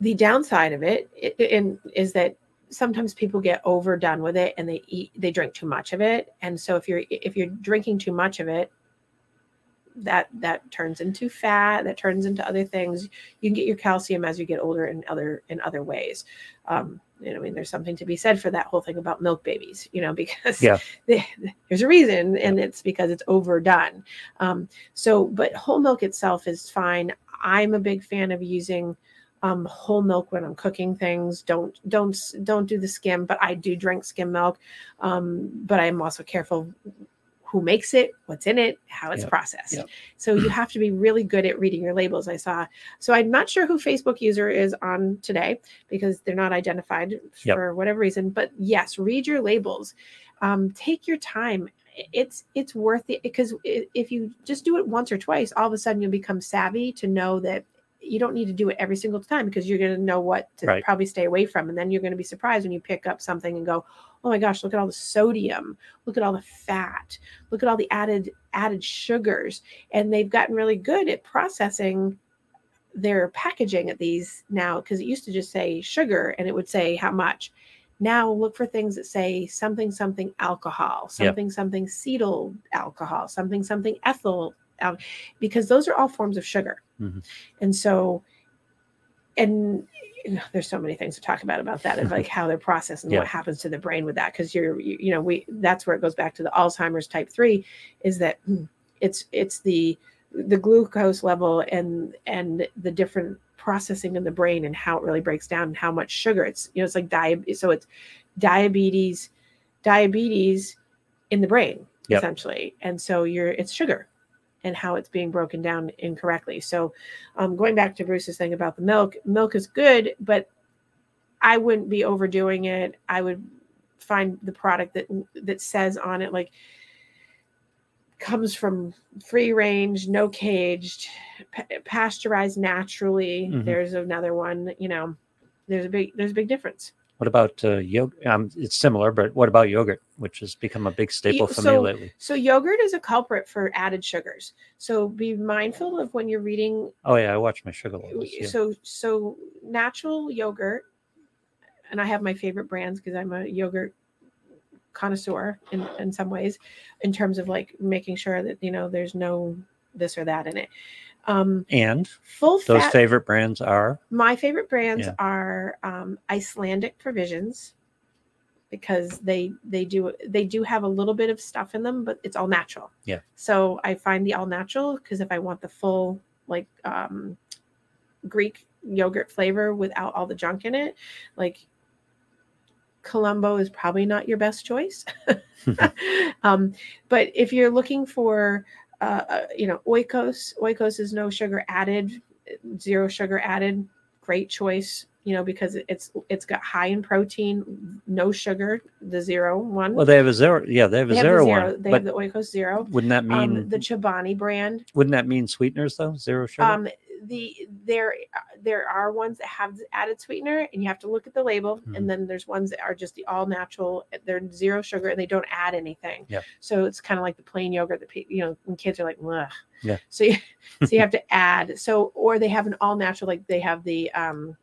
The downside of it, i- in, is that sometimes people get overdone with it and they eat they drink too much of it and so if you're if you're drinking too much of it that that turns into fat that turns into other things you can get your calcium as you get older in other in other ways um you know, I mean, there's something to be said for that whole thing about milk babies, you know, because Yeah. they- there's a reason, and it's because it's overdone. Um, so, but whole milk itself is fine. I'm a big fan of using um, whole milk when I'm cooking things. Don't don't don't do the skim, but I do drink skim milk. Um, but I'm also careful who makes it, what's in it, how it's Yep. processed. Yep. So you have to be really good at reading your labels. I saw. So I'm not sure who Facebook user is on today because they're not identified Yep. for whatever reason. But yes, read your labels. Um, take your time. It's it's worth it because if you just do it once or twice, all of a sudden you'll become savvy to know that you don't need to do it every single time because you're going to know what to Right. probably stay away from, and then you're going to be surprised when you pick up something and go, "Oh my gosh, look at all the sodium, look at all the fat, look at all the added added sugars," and they've gotten really good at processing their packaging at these now because it used to just say sugar and it would say how much. Now look for things that say something something alcohol, Yep. something something cetyl alcohol, something something ethyl, because those are all forms of sugar. Mhm. And so, and there's so many things to talk about about that, of like how they're processed and Yeah. what happens to the brain with that. Because you're, you, you know, we that's where it goes back to the Alzheimer's type three, is that hmm, it's it's the the glucose level and and the different processing in the brain and how it really breaks down and how much sugar it's you know it's like diabetes so it's diabetes diabetes in the brain Yep. essentially and so you're it's sugar and how it's being broken down incorrectly so um, going back to bruce's thing about the milk milk is good but i wouldn't be overdoing it i would find the product that that says on it like comes from free range, no caged, pa- pasteurized naturally. Mhm. There's another one, you know, there's a big there's a big difference. What about uh, yogurt? Um, it's similar, but what about yogurt, which has become a big staple for me lately? So yogurt is a culprit for added sugars. So be mindful of when you're reading Oh yeah, I watch my sugar levels. Yeah. so so natural yogurt and I have my favorite brands because I'm a yogurt connoisseur in, in some ways in terms of like making sure that you know there's no this or that in it. Um and full those fat favorite brands are My favorite brands Yeah. are um, Icelandic provisions because they they do they do have a little bit of stuff in them, but it's all natural. Yeah. So I find the all natural because if I want the full like um, Greek yogurt flavor without all the junk in it, like Colombo is probably not your best choice. um, but if you're looking for uh, uh, you know oikos oikos is no sugar added zero sugar added great choice you know because it's it's got high in protein no sugar the zero one well, they have a zero. Yeah, they have a they have zero, one. they have the oikos zero wouldn't that mean um the chobani brand wouldn't that mean sweeteners though? Zero sugar. um the there there are ones that have added sweetener and you have to look at the label Mhm. and then there's ones that are just the all natural they're zero sugar and they don't add anything Yeah. so it's kind of like the plain yogurt that pe- you know when kids are like Ugh. Yeah. so you, so you have to add so or they have an all natural like they have the um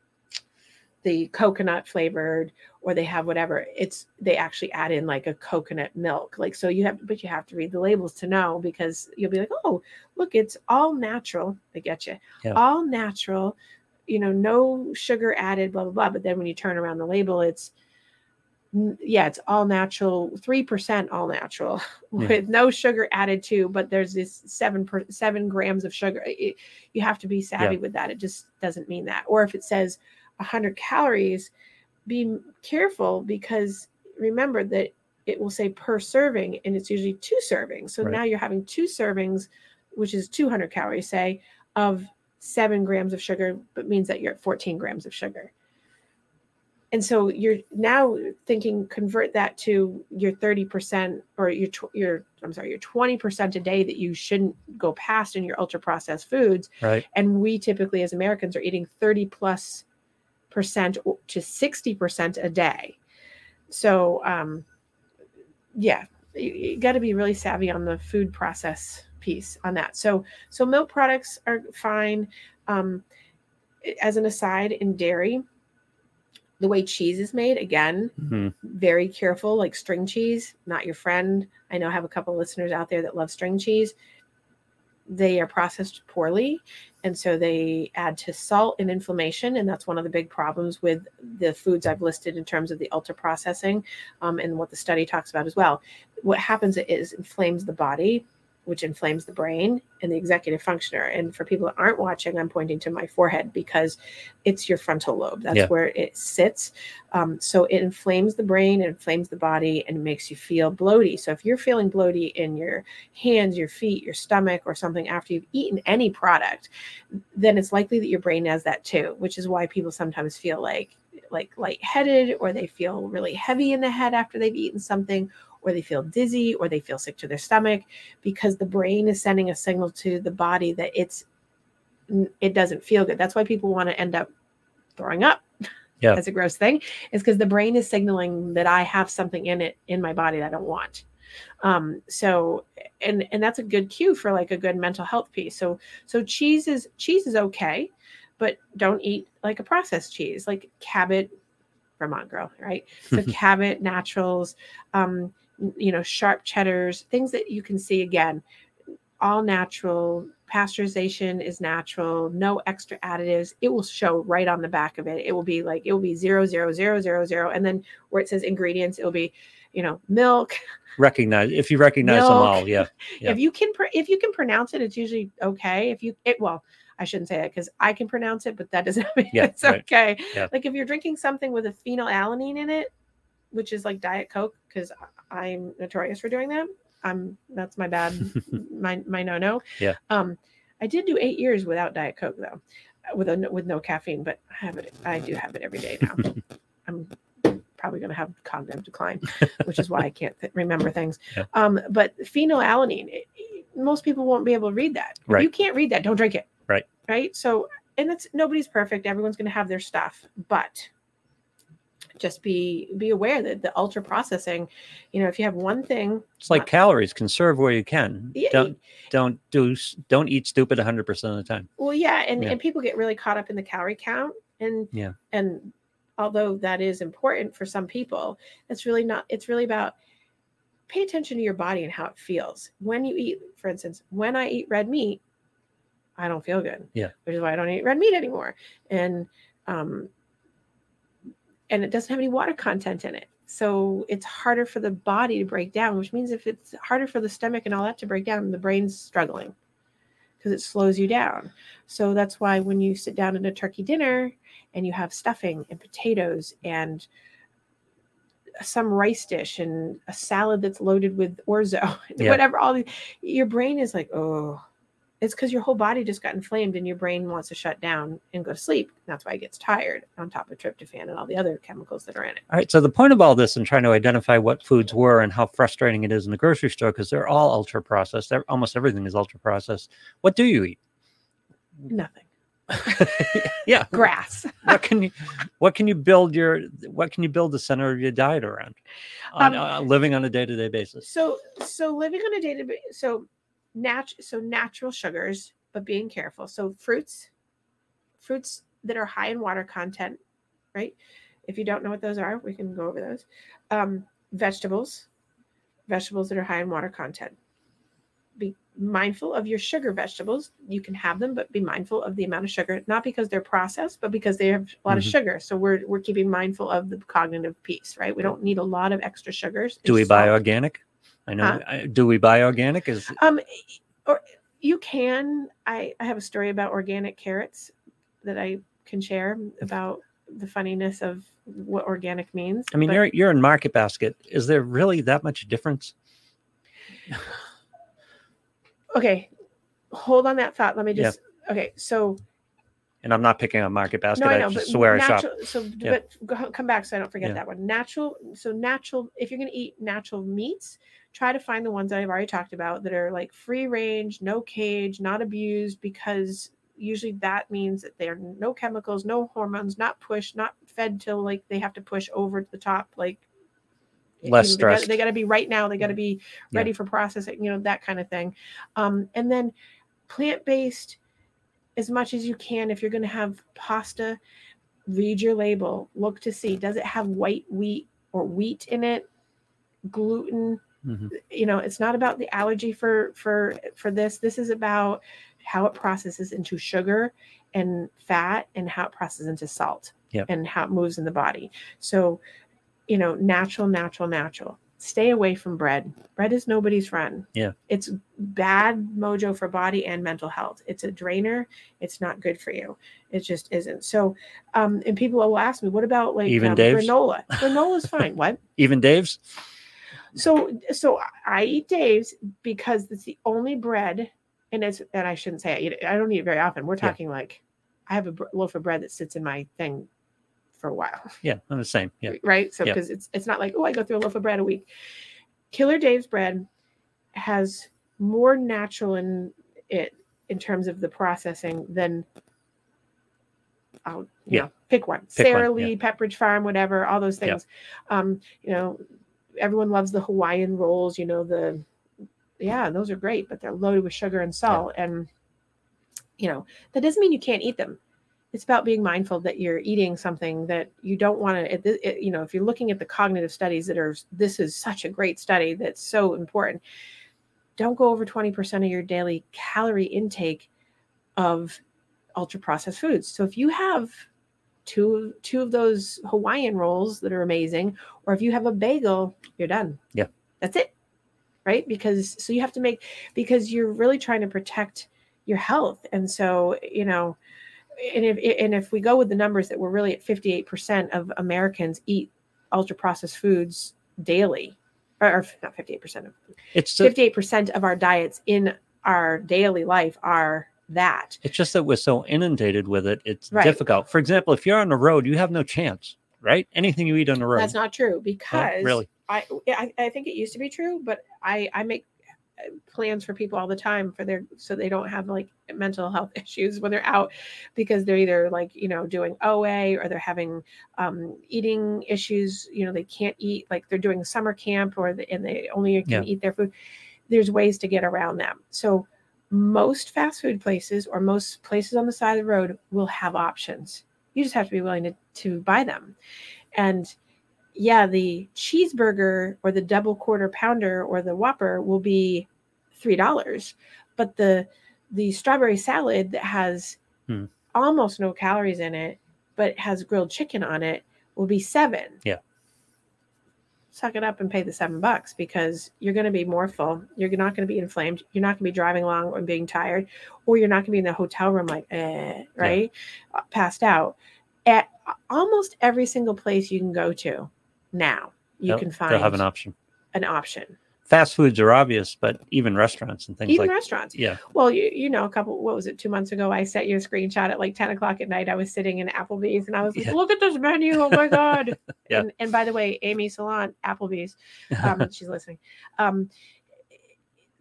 the coconut flavored or they have whatever it's they actually add in like a coconut milk. Like so you have but you have to read the labels to know because you'll be like oh look it's all natural. They get you Yeah. all natural you know no sugar added blah blah blah. But then when you turn around the label it's yeah it's all natural 3% all natural Yeah. with no sugar added too but there's this 7 per, 7 grams of sugar. It- you have to be savvy with that. It just doesn't mean that. Or if it says 100 calories be careful because remember that it will say per serving, and it's usually two servings. So Right. now you're having two servings, which is 200 calories, say, of seven grams of sugar, but means that you're at 14 grams of sugar. And so you're now thinking convert that to your 30% or your your I'm sorry, your 20% a day that you shouldn't go past in your ultra processed foods Right. and we typically as americans are eating 30 plus percent to 60 percent a day. So um yeah you, you got to be really savvy on the food process piece on that. So so milk products are fine. Um as an aside in dairy the way cheese is made again Mhm. very careful like string cheese not your friend. I know i have a couple listeners out there that love string cheese they are processed poorly and so they add to salt and inflammation and that's one of the big problems with the foods i've listed in terms of the ultra processing um, and what the study talks about as well. What happens is inflames the body which inflames the brain and the executive functioner and for people that aren't watching i'm pointing to my forehead because it's your frontal lobe that's Yeah. where it sits um, so it inflames the brain, it inflames the body, and makes you feel bloaty. So if you're feeling bloaty in your hands, your feet, your stomach, or something after you've eaten any product, then it's likely that your brain has that too. Which is why people sometimes feel like like lightheaded, or they feel really heavy in the head after they've eaten something, or they feel dizzy, or they feel sick to their stomach, because the brain is sending a signal to the body that it's it doesn't feel good. That's why people want to end up throwing up Yeah. as a gross thing is because the brain is signaling that I have something in it in my body that I don't want. Um, so and and that's a good cue for like a good mental health piece. So so cheese is cheese is okay, but don't eat like a processed cheese, like Cabot, Vermont girl, right? So Cabot naturals, um, you know, sharp cheddars, things that you can see again, all natural. Pasteurization is natural, no extra additives. It will show right on the back of it. It will be like it will be zero zero zero zero zero, and then where it says ingredients, it will be, you know, milk. Recognize if you recognize them all. Yeah. Yeah. If you can, pr- if you can pronounce it, it's usually okay. If you, it well, I shouldn't say that because I can pronounce it, but that doesn't mean Yeah, it's right. okay. Yeah. Like if you're drinking something with a phenylalanine in it, which is like Diet Coke, because I'm notorious for doing that. I'm that's my bad, my my no no. Yeah. Um, I did do eight years without Diet Coke though, with a with no caffeine, but I have it. I do have it every day now. I'm probably going to have cognitive decline, which is why I can't th- remember things. Yeah. Um, but phenylalanine, it- it- most people won't be able to read that. Right. you can't read that, don't drink it. Right. Right. So, and it's nobody's perfect. Everyone's going to have their stuff, but just be be aware that the ultra processing, you know, if you have one thing, It's like calories. Conserve where you can. Yeah, Don't don't do don't eat stupid 100 percent of the time. Well, yeah, and, Yeah. and people get really caught up in the calorie count, and Yeah. and although that is important for some people, it's really not. It's really about pay attention to your body and how it feels when you eat. For instance, when I eat red meat, I don't feel good. Yeah. which is why I don't eat red meat anymore, and um, and it doesn't have any water content in it. So it's harder for the body to break down, which means if it's harder for the stomach and all that to break down, the brain's struggling because it slows you down. So that's why when you sit down at a turkey dinner and you have stuffing and potatoes and some rice dish and a salad that's loaded with orzo, Yeah. whatever, all the, your brain is like, oh, it's because your whole body just got inflamed and your brain wants to shut down and go to sleep. That's why it gets tired on top of tryptophan and all the other chemicals that are in it. All right. So the point of all this and trying to identify what foods were and how frustrating it is in the grocery store because they're all ultra processed. They're, almost everything is ultra processed. What do you eat? Nothing. yeah. Grass. What can you what can you build your what can you build the center of your diet around? On, Um, uh, living on a day to day basis. So so living on a day-to-day so nat so natural sugars, but being careful. So fruits, fruits that are high in water content, right? If you don't know what those are, we can go over those. Um, vegetables, vegetables that are high in water content. Be mindful of your sugar vegetables. You can have them, but be mindful of the amount of sugar, not because they're processed, but because they have a lot of Mhm. sugar. So we're we're keeping mindful of the cognitive piece, right? We don't need a lot of extra sugars. Do we buy organic? I know. Huh? Do we buy organic? Is Um, or you can. I I have a story about organic carrots that I can share about the funniness of what organic means. I mean, but- you're you're in Market Basket. Is there really that much difference? okay. Hold on that thought. Let me Yeah. just. Okay, so And I'm not picking on Market Basket. no, I I know, but just swear I shop. So, Yeah. but come back so I don't forget Yeah. that one. Natural. So natural. If you're going to eat natural meats, try to find the ones that I've already talked about that are like free range, no cage, not abused, because usually that means that they're no chemicals, no hormones, not pushed, not fed till like they have to push over to the top, like Less know, they got to be right now. They got to be Yeah. ready for processing. You know that kind of thing. Um, and then plant based as much as you can. If you're going to have pasta, read your label. Look to see does it have white wheat or wheat in it, gluten. Mhm. You know, it's not about the allergy for for for this. This is about how it processes into sugar and fat and how it processes into salt Yep. and how it moves in the body. So, you know, natural, natural, natural. Stay away from bread. Bread is nobody's friend. Yeah. It's bad mojo for body and mental health. It's a drainer. It's not good for you. It just isn't. So, um, and people will ask me, what about like Even um, Dave's? granola? Granola's fine. What? Even Dave's. So, so I eat Dave's because it's the only bread, and it's and I shouldn't say I eat it. I don't eat it very often. We're Yeah. talking like I have a loaf of bread that sits in my thing for a while, Yeah, I'm the same. Yeah. right? So Yeah. because it's it's not like oh I go through a loaf of bread a week. Killer Dave's bread has more natural in it in terms of the processing than I'll you Yeah. know pick one. Pick Sara one, yeah. Lee, Pepperidge Farm, whatever, all those Yeah. things. Um, you know, everyone loves the Hawaiian rolls, you know, the yeah, those are great, but they're loaded with sugar and salt. And you know, that doesn't mean you can't eat them. It's about being mindful that you're eating something that you don't want to, you know, if you're looking at the cognitive studies that are, this is such a great study that's so important. Don't go over 20% of your daily calorie intake of ultra processed foods. So if you have two two of those Hawaiian rolls that are amazing, or if you have a bagel, you're done. Yeah. That's it. Right? Because so you have to make because you're really trying to protect your health. And so, you know, and if and if we go with the numbers that we're really at 58% of Americans eat ultra processed foods daily, or, or not 58% of It's 58% of our diets in our daily life are that. it's just that we're so inundated with it. It's Right. difficult. For example, if you're on the road, you have no chance, right? Anything you eat on the road. That's not true because really. I, I I think it used to be true, but I I make uh, plans for people all the time for their so they don't have like mental health issues when they're out because they're either like you know doing OA or they're having um, eating issues. You know they can't eat like they're doing summer camp or the, and they only can Yeah. eat their food. There's ways to get around them. So most fast food places or most places on the side of the road will have options. You just have to be willing to to buy them, and yeah, the cheeseburger or the double quarter pounder or the Whopper will be three dollars, but the the strawberry salad that has Hmm. almost no calories in it, but has grilled chicken on it, will be seven. Yeah. Suck it up and pay the seven bucks because you're going to be more full. You're not going to be inflamed. You're not going to be driving along and being tired, or you're not going to be in the hotel room like, eh, right, uh, passed out. At almost every single place you can go to now, you They'll- can find They'll have an option. an option. Fast foods are obvious, but even restaurants and things Even like restaurants. yeah, Well, you, you know, a couple, what was it, two months ago? I sent you a screenshot at like 10 o'clock at night. I was sitting in Applebee's and I was like, Yeah. look at this menu. Oh my God. Yeah. and, and by the way, Amy Salon, Applebee's, um, she's listening. Um,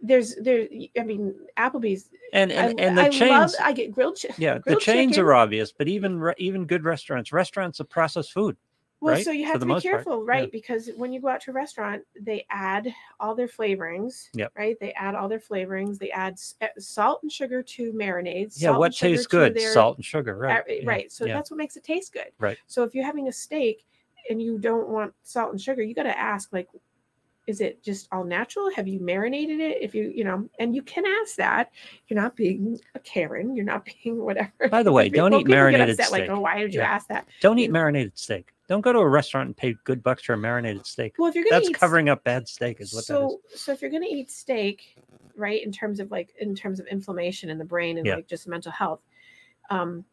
there's, there, I mean, Applebee's. and and, I, and the I chains. love, I get grilled yeah, the chains chicken. are obvious, but even even good restaurants, restaurants of processed food. Well, right? so you have to be most part, careful, yeah. right? Because when you go out to a restaurant, they add all their flavorings, Yep. right? They add all their flavorings. They add uh, salt and sugar to marinades. Yeah, what tastes good? their- Salt and sugar, right? Uh, yeah, right. So yeah. that's what makes it taste good. Right. So if you're having a steak and you don't want salt and sugar, you got to ask like, is it just all natural? Have you marinated it? If you, you know, and you can ask that. You're not being a Karen. You're not being whatever. By the way, don't eat people marinated upset, Like, steak. oh, why did you ask that? Don't eat marinated steak. Don't go to a restaurant and pay good bucks for a marinated steak. Well, if you're gonna That's eat covering up bad steak, is what that is. so so if you're going to eat steak right in terms of like in terms of inflammation in the brain and Yeah. like just mental health um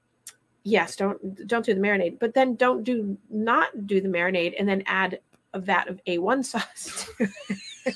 yes, don't don't do the marinade, but then don't do not do the marinade and then add a vat of A1 sauce. to it.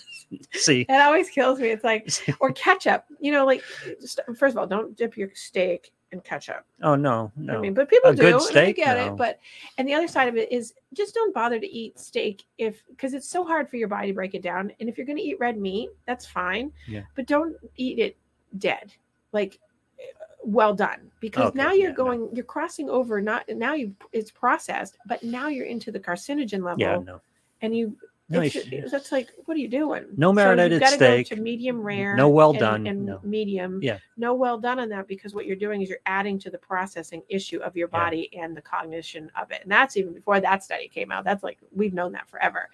See, it always kills me. It's like or ketchup. You know, like just- first of all, don't dip your steak in ketchup. oh no, no. I mean, but people A do, good and I get no. it. But and the other side of it is just don't bother to eat steak if because it's so hard for your body to break it down. And if you're going to eat red meat, that's fine. Yeah. But don't eat it dead, like eh, well done, because Okay, now you're yeah, no. going, you're crossing over. Not now you it's processed, but now you're into the carcinogen level, yeah, no, and you. You it's- that's like, what are you doing? No So marinated you've gotta steak, Go to medium rare. no well and- done, and no. medium. Yeah. No well done on that because what you're doing is you're adding to the processing issue of your Yeah. body and the cognition of it. And that's even before that study came out. That's like we've known that forever.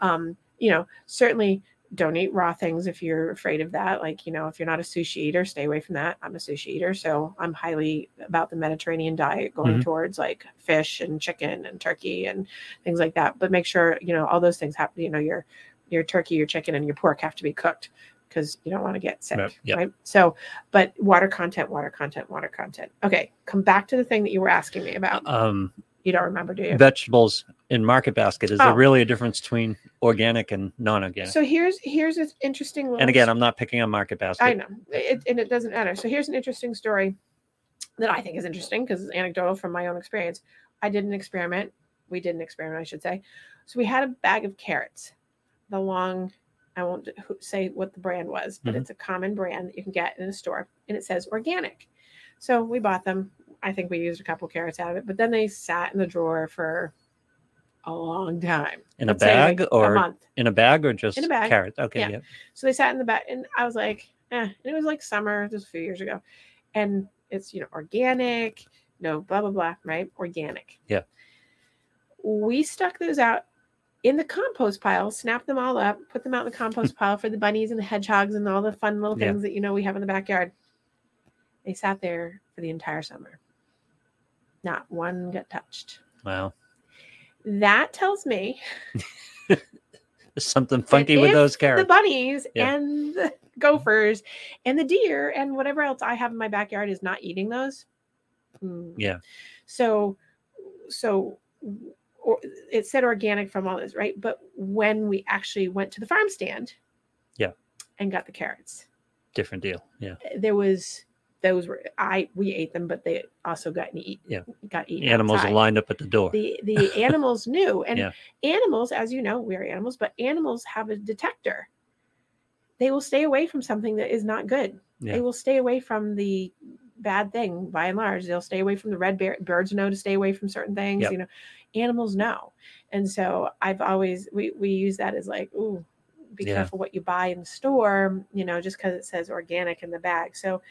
Um, you know, certainly don't eat raw things if you're afraid of that. Like, you know, if you're not a sushi eater, stay away from that. I'm a sushi eater, so I'm highly about the Mediterranean diet going Mhm. towards like fish and chicken and turkey and things like that. But make sure, you know, all those things happen, you know, your your turkey, your chicken, and your pork have to be cooked because you don't want to get sick, Yep, yep. right? So, but water content, water content, water content. Okay, come back to the thing that you were asking me about. um, You don't remember, do you? vegetables in market basket. Is Oh. there really a difference between organic and non-organic? So here's here's an interesting. Little and again, I'm not picking on market basket. I know, it, and it doesn't matter. So here's an interesting story that I think is interesting because it's anecdotal from my own experience. I did an experiment. We did an experiment, I should say. So we had a bag of carrots, the long. I won't say what the brand was, but Mhm. it's a common brand that you can get in a store, and it says organic. So we bought them. I think we used a couple carrots out of it, but then they sat in the drawer for a long time. In a say, like, bag or a month. in a bag or just In a bag. carrots? Okay, Yeah. yeah. So they sat in the back, and I was like, eh. And it was like summer, just a few years ago. And it's, you know, organic, no blah, blah, blah, right? Organic. Yeah. We stuck those out in the compost pile, snapped them all up, put them out in the compost pile for the bunnies and the hedgehogs and all the fun little Yeah. things that, you know, we have in the backyard. They sat there for the entire summer. Not one got touched. Wow. That tells me There's something funky with those carrots. the bunnies Yeah. and the gophers and the deer and whatever else I have in my backyard is not eating those. hmm, Yeah. So, so or, it said organic from all this, right? But when we actually went to the farm stand, Yeah. and got the carrots, Different deal. Yeah. there was those were I we ate them, but they also got eat. Yeah. got eaten. Animals outside lined up at the door. the the animals knew and Yeah. animals as you know we are animals but animals have a detector they will stay away from something that is not good Yeah. they will stay away from the bad thing by and large they'll stay away from the red bear birds know to stay away from certain things Yep. you know animals know and so i've always we we use that as like ooh be Yeah. careful what you buy in the store you know just because it says organic in the bag so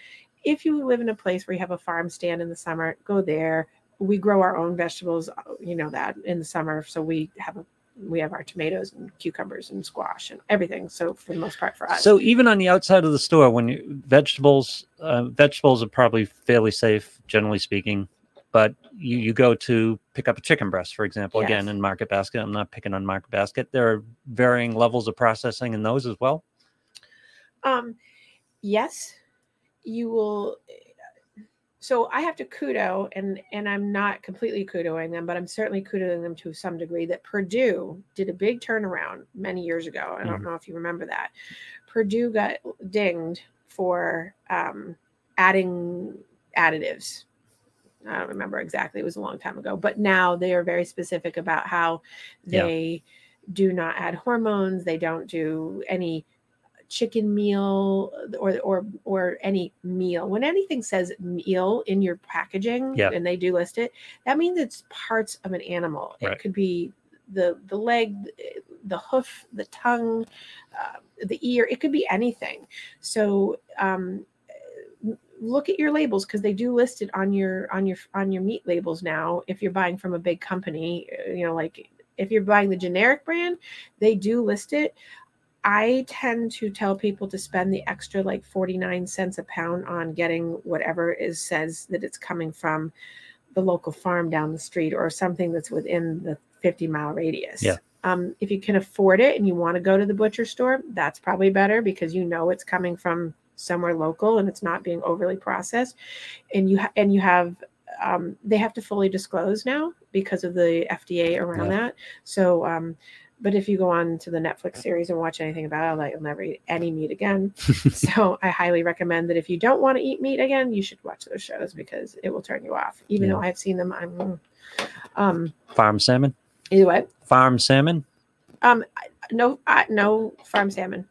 if you live in a place where you have a farm stand in the summer go there we grow our own vegetables uh, you know that in the summer so we have a we have our tomatoes and cucumbers and squash and everything so for the most part for us So even on the outside of the store, when you vegetables, uh, vegetables are probably fairly safe, generally speaking. But you, you go to pick up a chicken breast, for example, again in Market Basket. I'm not picking on Market Basket. There are varying levels of processing in those as well. um yes you will so i have to kudo and and i'm not completely kudoing them but i'm certainly kudoing them to some degree that Perdue did a big turnaround many years ago. I don't Mhm. know if you remember that. Perdue got dinged for um, adding additives. I don't remember exactly. It was a long time ago but now they are very specific about how Yeah. they do not add hormones. They don't do any chicken meal or or or any meal. When anything says meal in your packaging and they do list it that means it's parts of an animal. Right. it could be the the leg the hoof the tongue uh, the ear it could be anything. So um look at your labels because they do list it on your on your on your meat labels now. If you're buying from a big company uh, you know like if you're buying the generic brand they do list it I tend to tell people to spend the extra like 49 cents a pound on getting whatever is says that it's coming from the local farm down the street or something that's within the 50 mile radius. Yeah. Um, if you can afford it and you want to go to the butcher store, that's probably better because you know it's coming from somewhere local and it's not being overly processed. And you ha- and you have um, they have to fully disclose now because of the FDA around Yeah. that. So, um, but if you go on to the Netflix series and watch anything about it, like you'll never eat any meat again. so I highly recommend that if you don't want to eat meat again, you should watch those shows because it will turn you off. Even Yeah. though I've seen them, I'm um Farm salmon. either way. Farm salmon. Um, no, I, no farm salmon.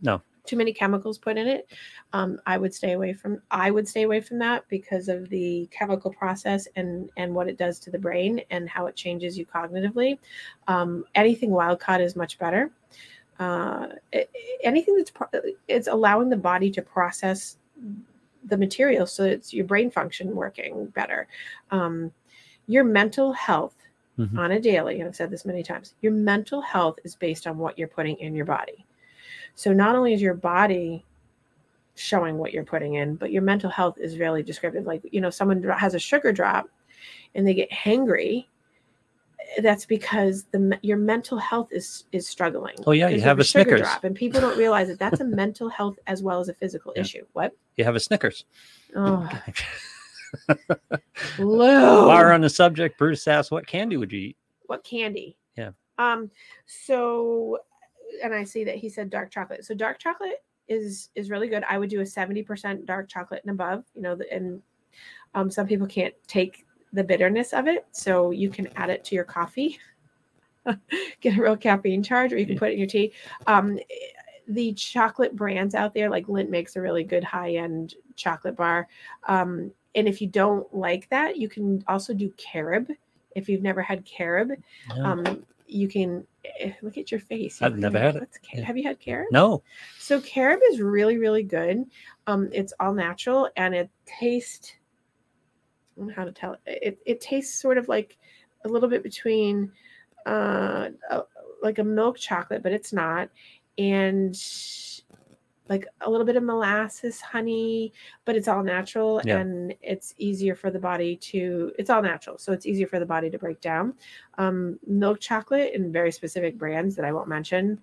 No. Too many chemicals put in it. Um, I would stay away from. I would stay away from that because of the chemical process and and what it does to the brain and how it changes you cognitively. Um, anything wild caught is much better. Uh, anything that's pro- it's allowing the body to process the material so it's your brain function working better. Um, your mental health Mhm. on a daily, and I've said this many times, your mental health is based on what you're putting in your body. So not only is your body showing what you're putting in, but your mental health is really descriptive. Like, you know, someone has a sugar drop and they get hangry. That's because the your mental health is is struggling. Oh, yeah, you have a sugar Snickers. drop, and people don't realize that that's a mental health as well as a physical Yeah. issue. What? You have a Snickers. Oh, While Lou. we're on the subject, Bruce asked, "What candy would you eat?" what candy? Yeah. Um. So, and I see that he said dark chocolate. So dark chocolate is is really good. I would do a seventy percent dark chocolate and above. You know, and um, some people can't take the bitterness of it, so you can add it to your coffee. Get a real caffeine charge, or you can put it in your tea. Um, the chocolate brands out there, like Lindt makes a really good high end chocolate bar. Um, and if you don't like that, you can also do carob. If you've never had carob, No. um, you can look at your face. I've You're never had it. "What's ca- Yeah. Have you had carob? no. So carob is really, really good. Um, it's all natural and it tastes. I don't know how to tell it. It it tastes sort of like a little bit between, uh, a, like a milk chocolate, but it's not, and like a little bit of molasses, honey, but it's all natural Yeah. and it's easier for the body to. It's all natural, so it's easier for the body to break down. Um, milk chocolate in very specific brands that I won't mention.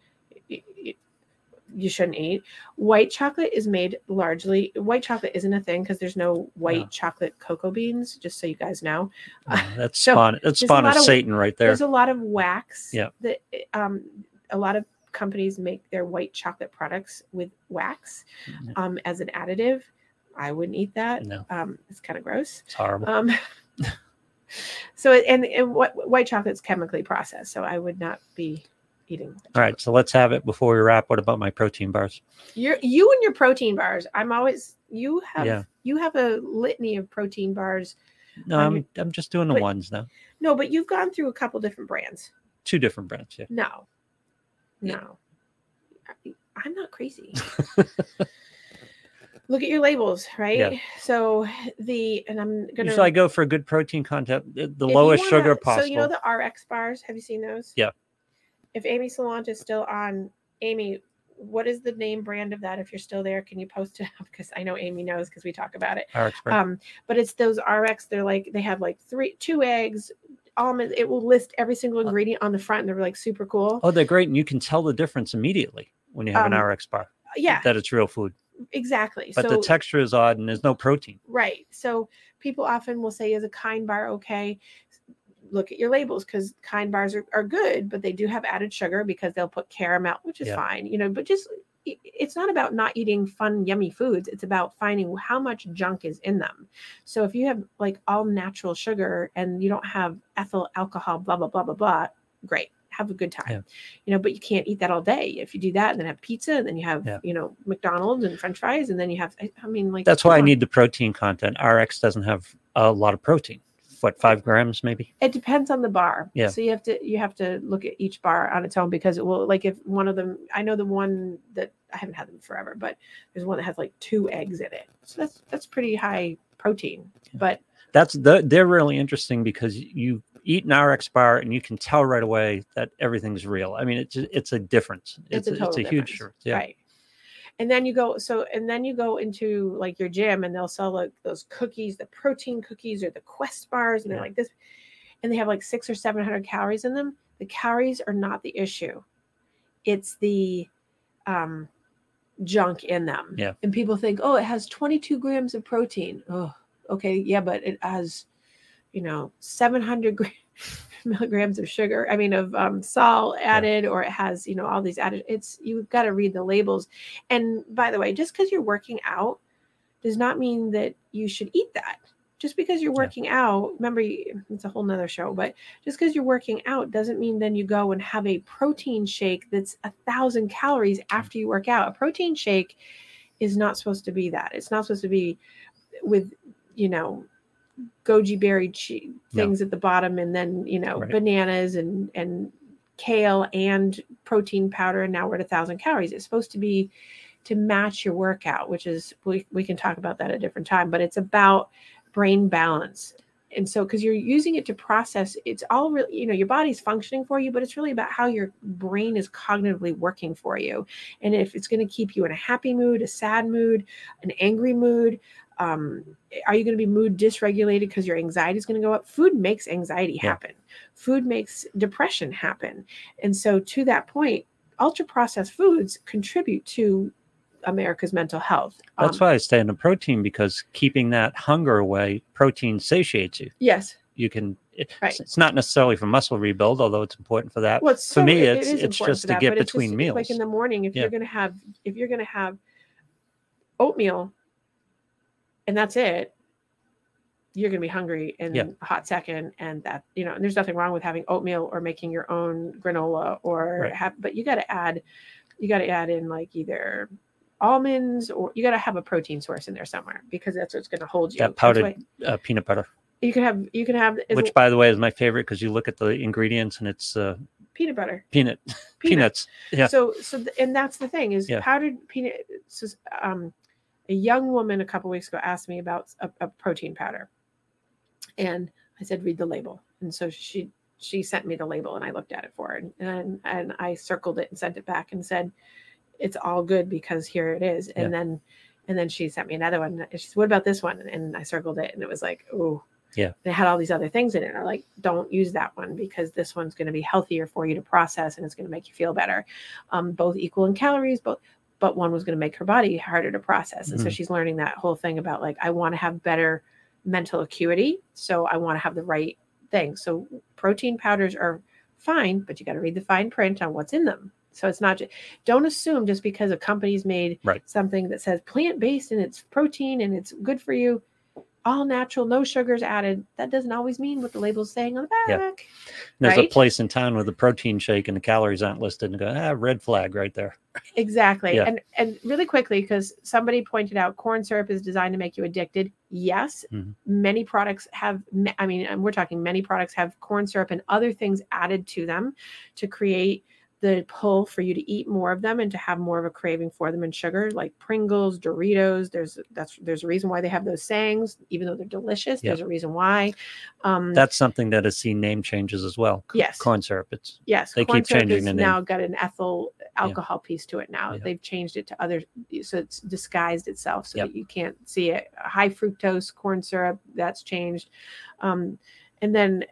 you shouldn't eat. White chocolate is made largely. White chocolate isn't a thing because there's no white No. chocolate cocoa beans. Just so you guys know, no, that's So, spawn. That's spawn of of- Satan right there. there's a lot of wax. Yeah. That um, a lot of companies make their white chocolate products with wax Mhm. um, as an additive. I wouldn't eat that. No. Um, it's kind of gross. It's horrible. Um, so and, and what white chocolate's chemically processed, so I would not be eating. All right, so let's have it before we wrap. What about my protein bars? You're you and your protein bars. I'm always you have Yeah. you have a litany of protein bars. No, I'm I'm just doing the but- ones now. No, but you've gone through a couple different brands. Two different brands. Yeah. No. No. I'm not crazy. Look at your labels, right? Yeah. So the and I'm gonna Usually I go for a good protein content, the, the if lowest wanna- sugar possible. So you know the RX bars. Have you seen those? Yeah. If Amy Salant is still on, Amy, what is the name brand of that? If you're still there, can you post it up? Because I know Amy knows because we talk about it. RX brand. Um, but it's those RX. They're like they have like three, two eggs, almonds. It will list every single ingredient on the front. And they're like super cool. oh, they're great, and you can tell the difference immediately when you have um, an RX bar yeah, that it's real food. exactly. But so the texture is odd, and there's no protein. Right. So people often will say, is a kind bar okay? Look at your labels because kind bars are, are good, but they do have added sugar because they'll put caramel, which is Yeah. fine, you know, but just it's not about not eating fun, yummy foods. It's about finding how much junk is in them. So if you have like all natural sugar and you don't have ethyl alcohol, blah, blah, blah, blah, blah, great. Have a good time. Yeah. You know, but you can't eat that all day. If you do that and then have pizza and then you have, Yeah. you know, McDonald's and French fries and then you have, I, I mean, like, That's why I need the protein content. RX doesn't have a lot of protein. What five grams maybe? it depends on the bar Yeah. so you have to you have to look at each bar on its own because it will like if one of them i know the one that i haven't had them forever but there's one that has like two eggs in it so that's that's pretty high protein Yeah. but That's the, they're really interesting because you eat an RX bar and you can tell right away that everything's real. I mean, it's it's a difference. it's, It's a it's a huge difference, difference. Yeah. right and then you go so and then you go into like your gym and they'll sell like those cookies the protein cookies or the quest bars and they're like this and they have like six or seven hundred calories in them. The calories are not the issue. It's the um junk in them. Yeah. and people think oh it has 22 grams of protein. Oh okay yeah but it has you know 700 gra- milligrams of sugar i mean of um, salt added or it has you know all these added it's you've got to read the labels. And by the way just because you're working out does not mean that you should eat that. Just because you're Yeah. working out remember it's a whole nother show but just because you're working out doesn't mean then you go and have a protein shake that's a thousand calories after you work out. A protein shake is not supposed to be that. It's not supposed to be with you know goji berry che- things at the bottom and then you know Right. bananas and and kale and protein powder and now we're at a thousand calories. It's supposed to be to match your workout which is we, we can talk about that at a different time but it's about brain balance. And so because you're using it to process it's all really you know your body's functioning for you but it's really about how your brain is cognitively working for you. And if it's going to keep you in a happy mood a sad mood an angry mood um, are you going to be mood dysregulated because your anxiety is going to go up food makes anxiety Yeah. happen food makes depression happen and so to that point ultra processed foods contribute to america's mental health That's Um, why I stay on the protein because keeping that hunger away, protein satiates you. yes You can. It, Right. It's not necessarily for muscle rebuild, although it's important for that. well, for so- me, it- it it's- is it's just for to get between just, Like in the morning, if Yeah. you're gonna have if you're gonna have oatmeal, and that's it, you're gonna be hungry in Yeah. a hot second, and that you know, and there's nothing wrong with having oatmeal or making your own granola or Right. have, but you got to add, you got to add in like either almonds or you got to have a protein source in there somewhere because that's what's going to hold you. That powdered uh, peanut butter, you can have you can have which, by the way, is my favorite because you look at the ingredients and it's uh, peanut butter. peanut peanuts. Yeah. So so th- and that's the thing is Yeah. powdered peanut. So, um, a young woman a couple weeks ago asked me about a, a protein powder, and I said read the label, and so she she sent me the label and I looked at it for her and and, and I circled it and sent it back and said it's all good because here it is, and then and then she sent me another one. She said, "What about this one?" And I circled it, and it was like, "Oh." Yeah. They had all these other things in it. I'm like, don't use that one because this one's going to be healthier for you to process and it's going to make you feel better um, both equal in calories, both but one was going to make her body harder to process. And so Mhm. she's learning that whole thing about like I want to have better mental acuity, so I want to have the right thing. So protein powders are fine, but you got to read the fine print on what's in them. So it's not just don't assume just because a company's made Right. something that says plant based and it's protein and it's good for you, all natural, no sugars added. That doesn't always mean what the label's saying on the back. Yeah. There's right? a place in town with a protein shake and the calories aren't listed and go, ah, red flag right there. Exactly. Yeah. And and really quickly, because somebody pointed out corn syrup is designed to make you addicted. Yes, Mhm. many products have, I mean, and we're talking many products have corn syrup and other things added to them to create the pull for you to eat more of them and to have more of a craving for them and sugar, like Pringles, Doritos. There's that's there's a reason why they have those sayings, even though they're delicious. Yeah. There's a reason why. Um, That's something that has seen name changes as well. Yes. Corn syrup. It's Yes, They corn keep syrup changing the name. now got an ethyl alcohol piece to it now. Yeah. They've changed it to other, so it's disguised itself so Yep. that you can't see it. High fructose corn syrup that's changed, um, and then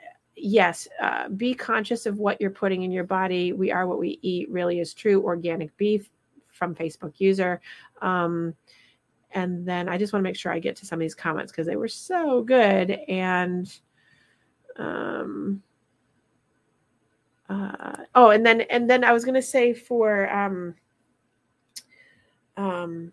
yes, uh, be conscious of what you're putting in your body. We are what we eat. Really is true. Organic beef from Facebook user. Um, and then I just want to make sure I get to some of these comments because they were so good and. Um, uh, oh, and then and then I was gonna say for um, um,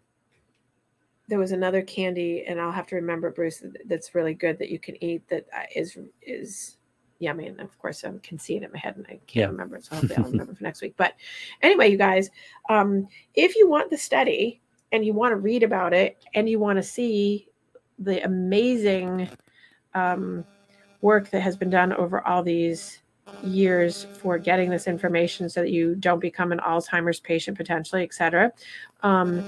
there was another candy, and I'll have to remember Bruce. That's really good that you can eat. That uh, is is yummy, and of course I can see it in my head, and I can't Yeah. remember it. So hopefully I'll remember for next week. But anyway, you guys, um, if you want the study and you want to read about it and you want to see the amazing um, work that has been done over all these years for getting this information so that you don't become an Alzheimer's patient potentially, et cetera. Um,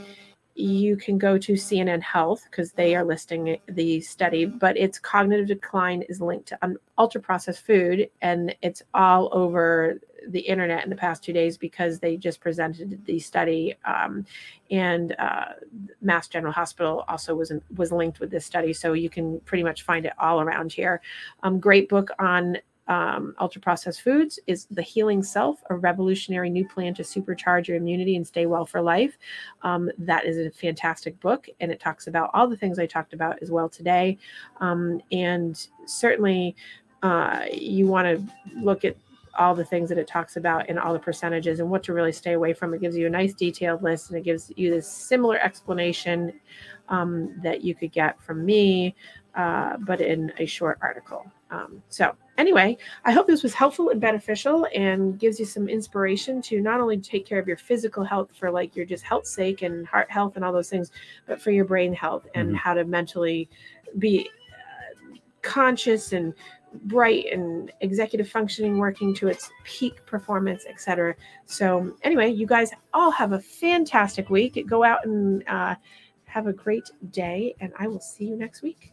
you can go to CNN Health because they are listing the study, but its cognitive decline is linked to um, ultra processed food, and it's all over the internet in the past two days because they just presented the study, um, and uh, Mass General Hospital also was was linked with this study, so you can pretty much find it all around here. Um, great book on um, ultra processed foods is The Healing Self, a revolutionary new plan to supercharge your immunity and stay well for life. Um, that is a fantastic book, and it talks about all the things I talked about as well today. Um, and certainly, uh, you want to look at all the things that it talks about and all the percentages and what to really stay away from. It gives you a nice detailed list and it gives you this similar explanation um, that you could get from me, uh, but in a short article. Um, so, anyway, I hope this was helpful and beneficial and gives you some inspiration to not only take care of your physical health for like your just health sake and heart health and all those things, but for your brain health and Mhm. how to mentally be uh, conscious and bright and executive functioning working to its peak performance etc so anyway you guys all have a fantastic week. Go out and uh, have a great day and i will see you next week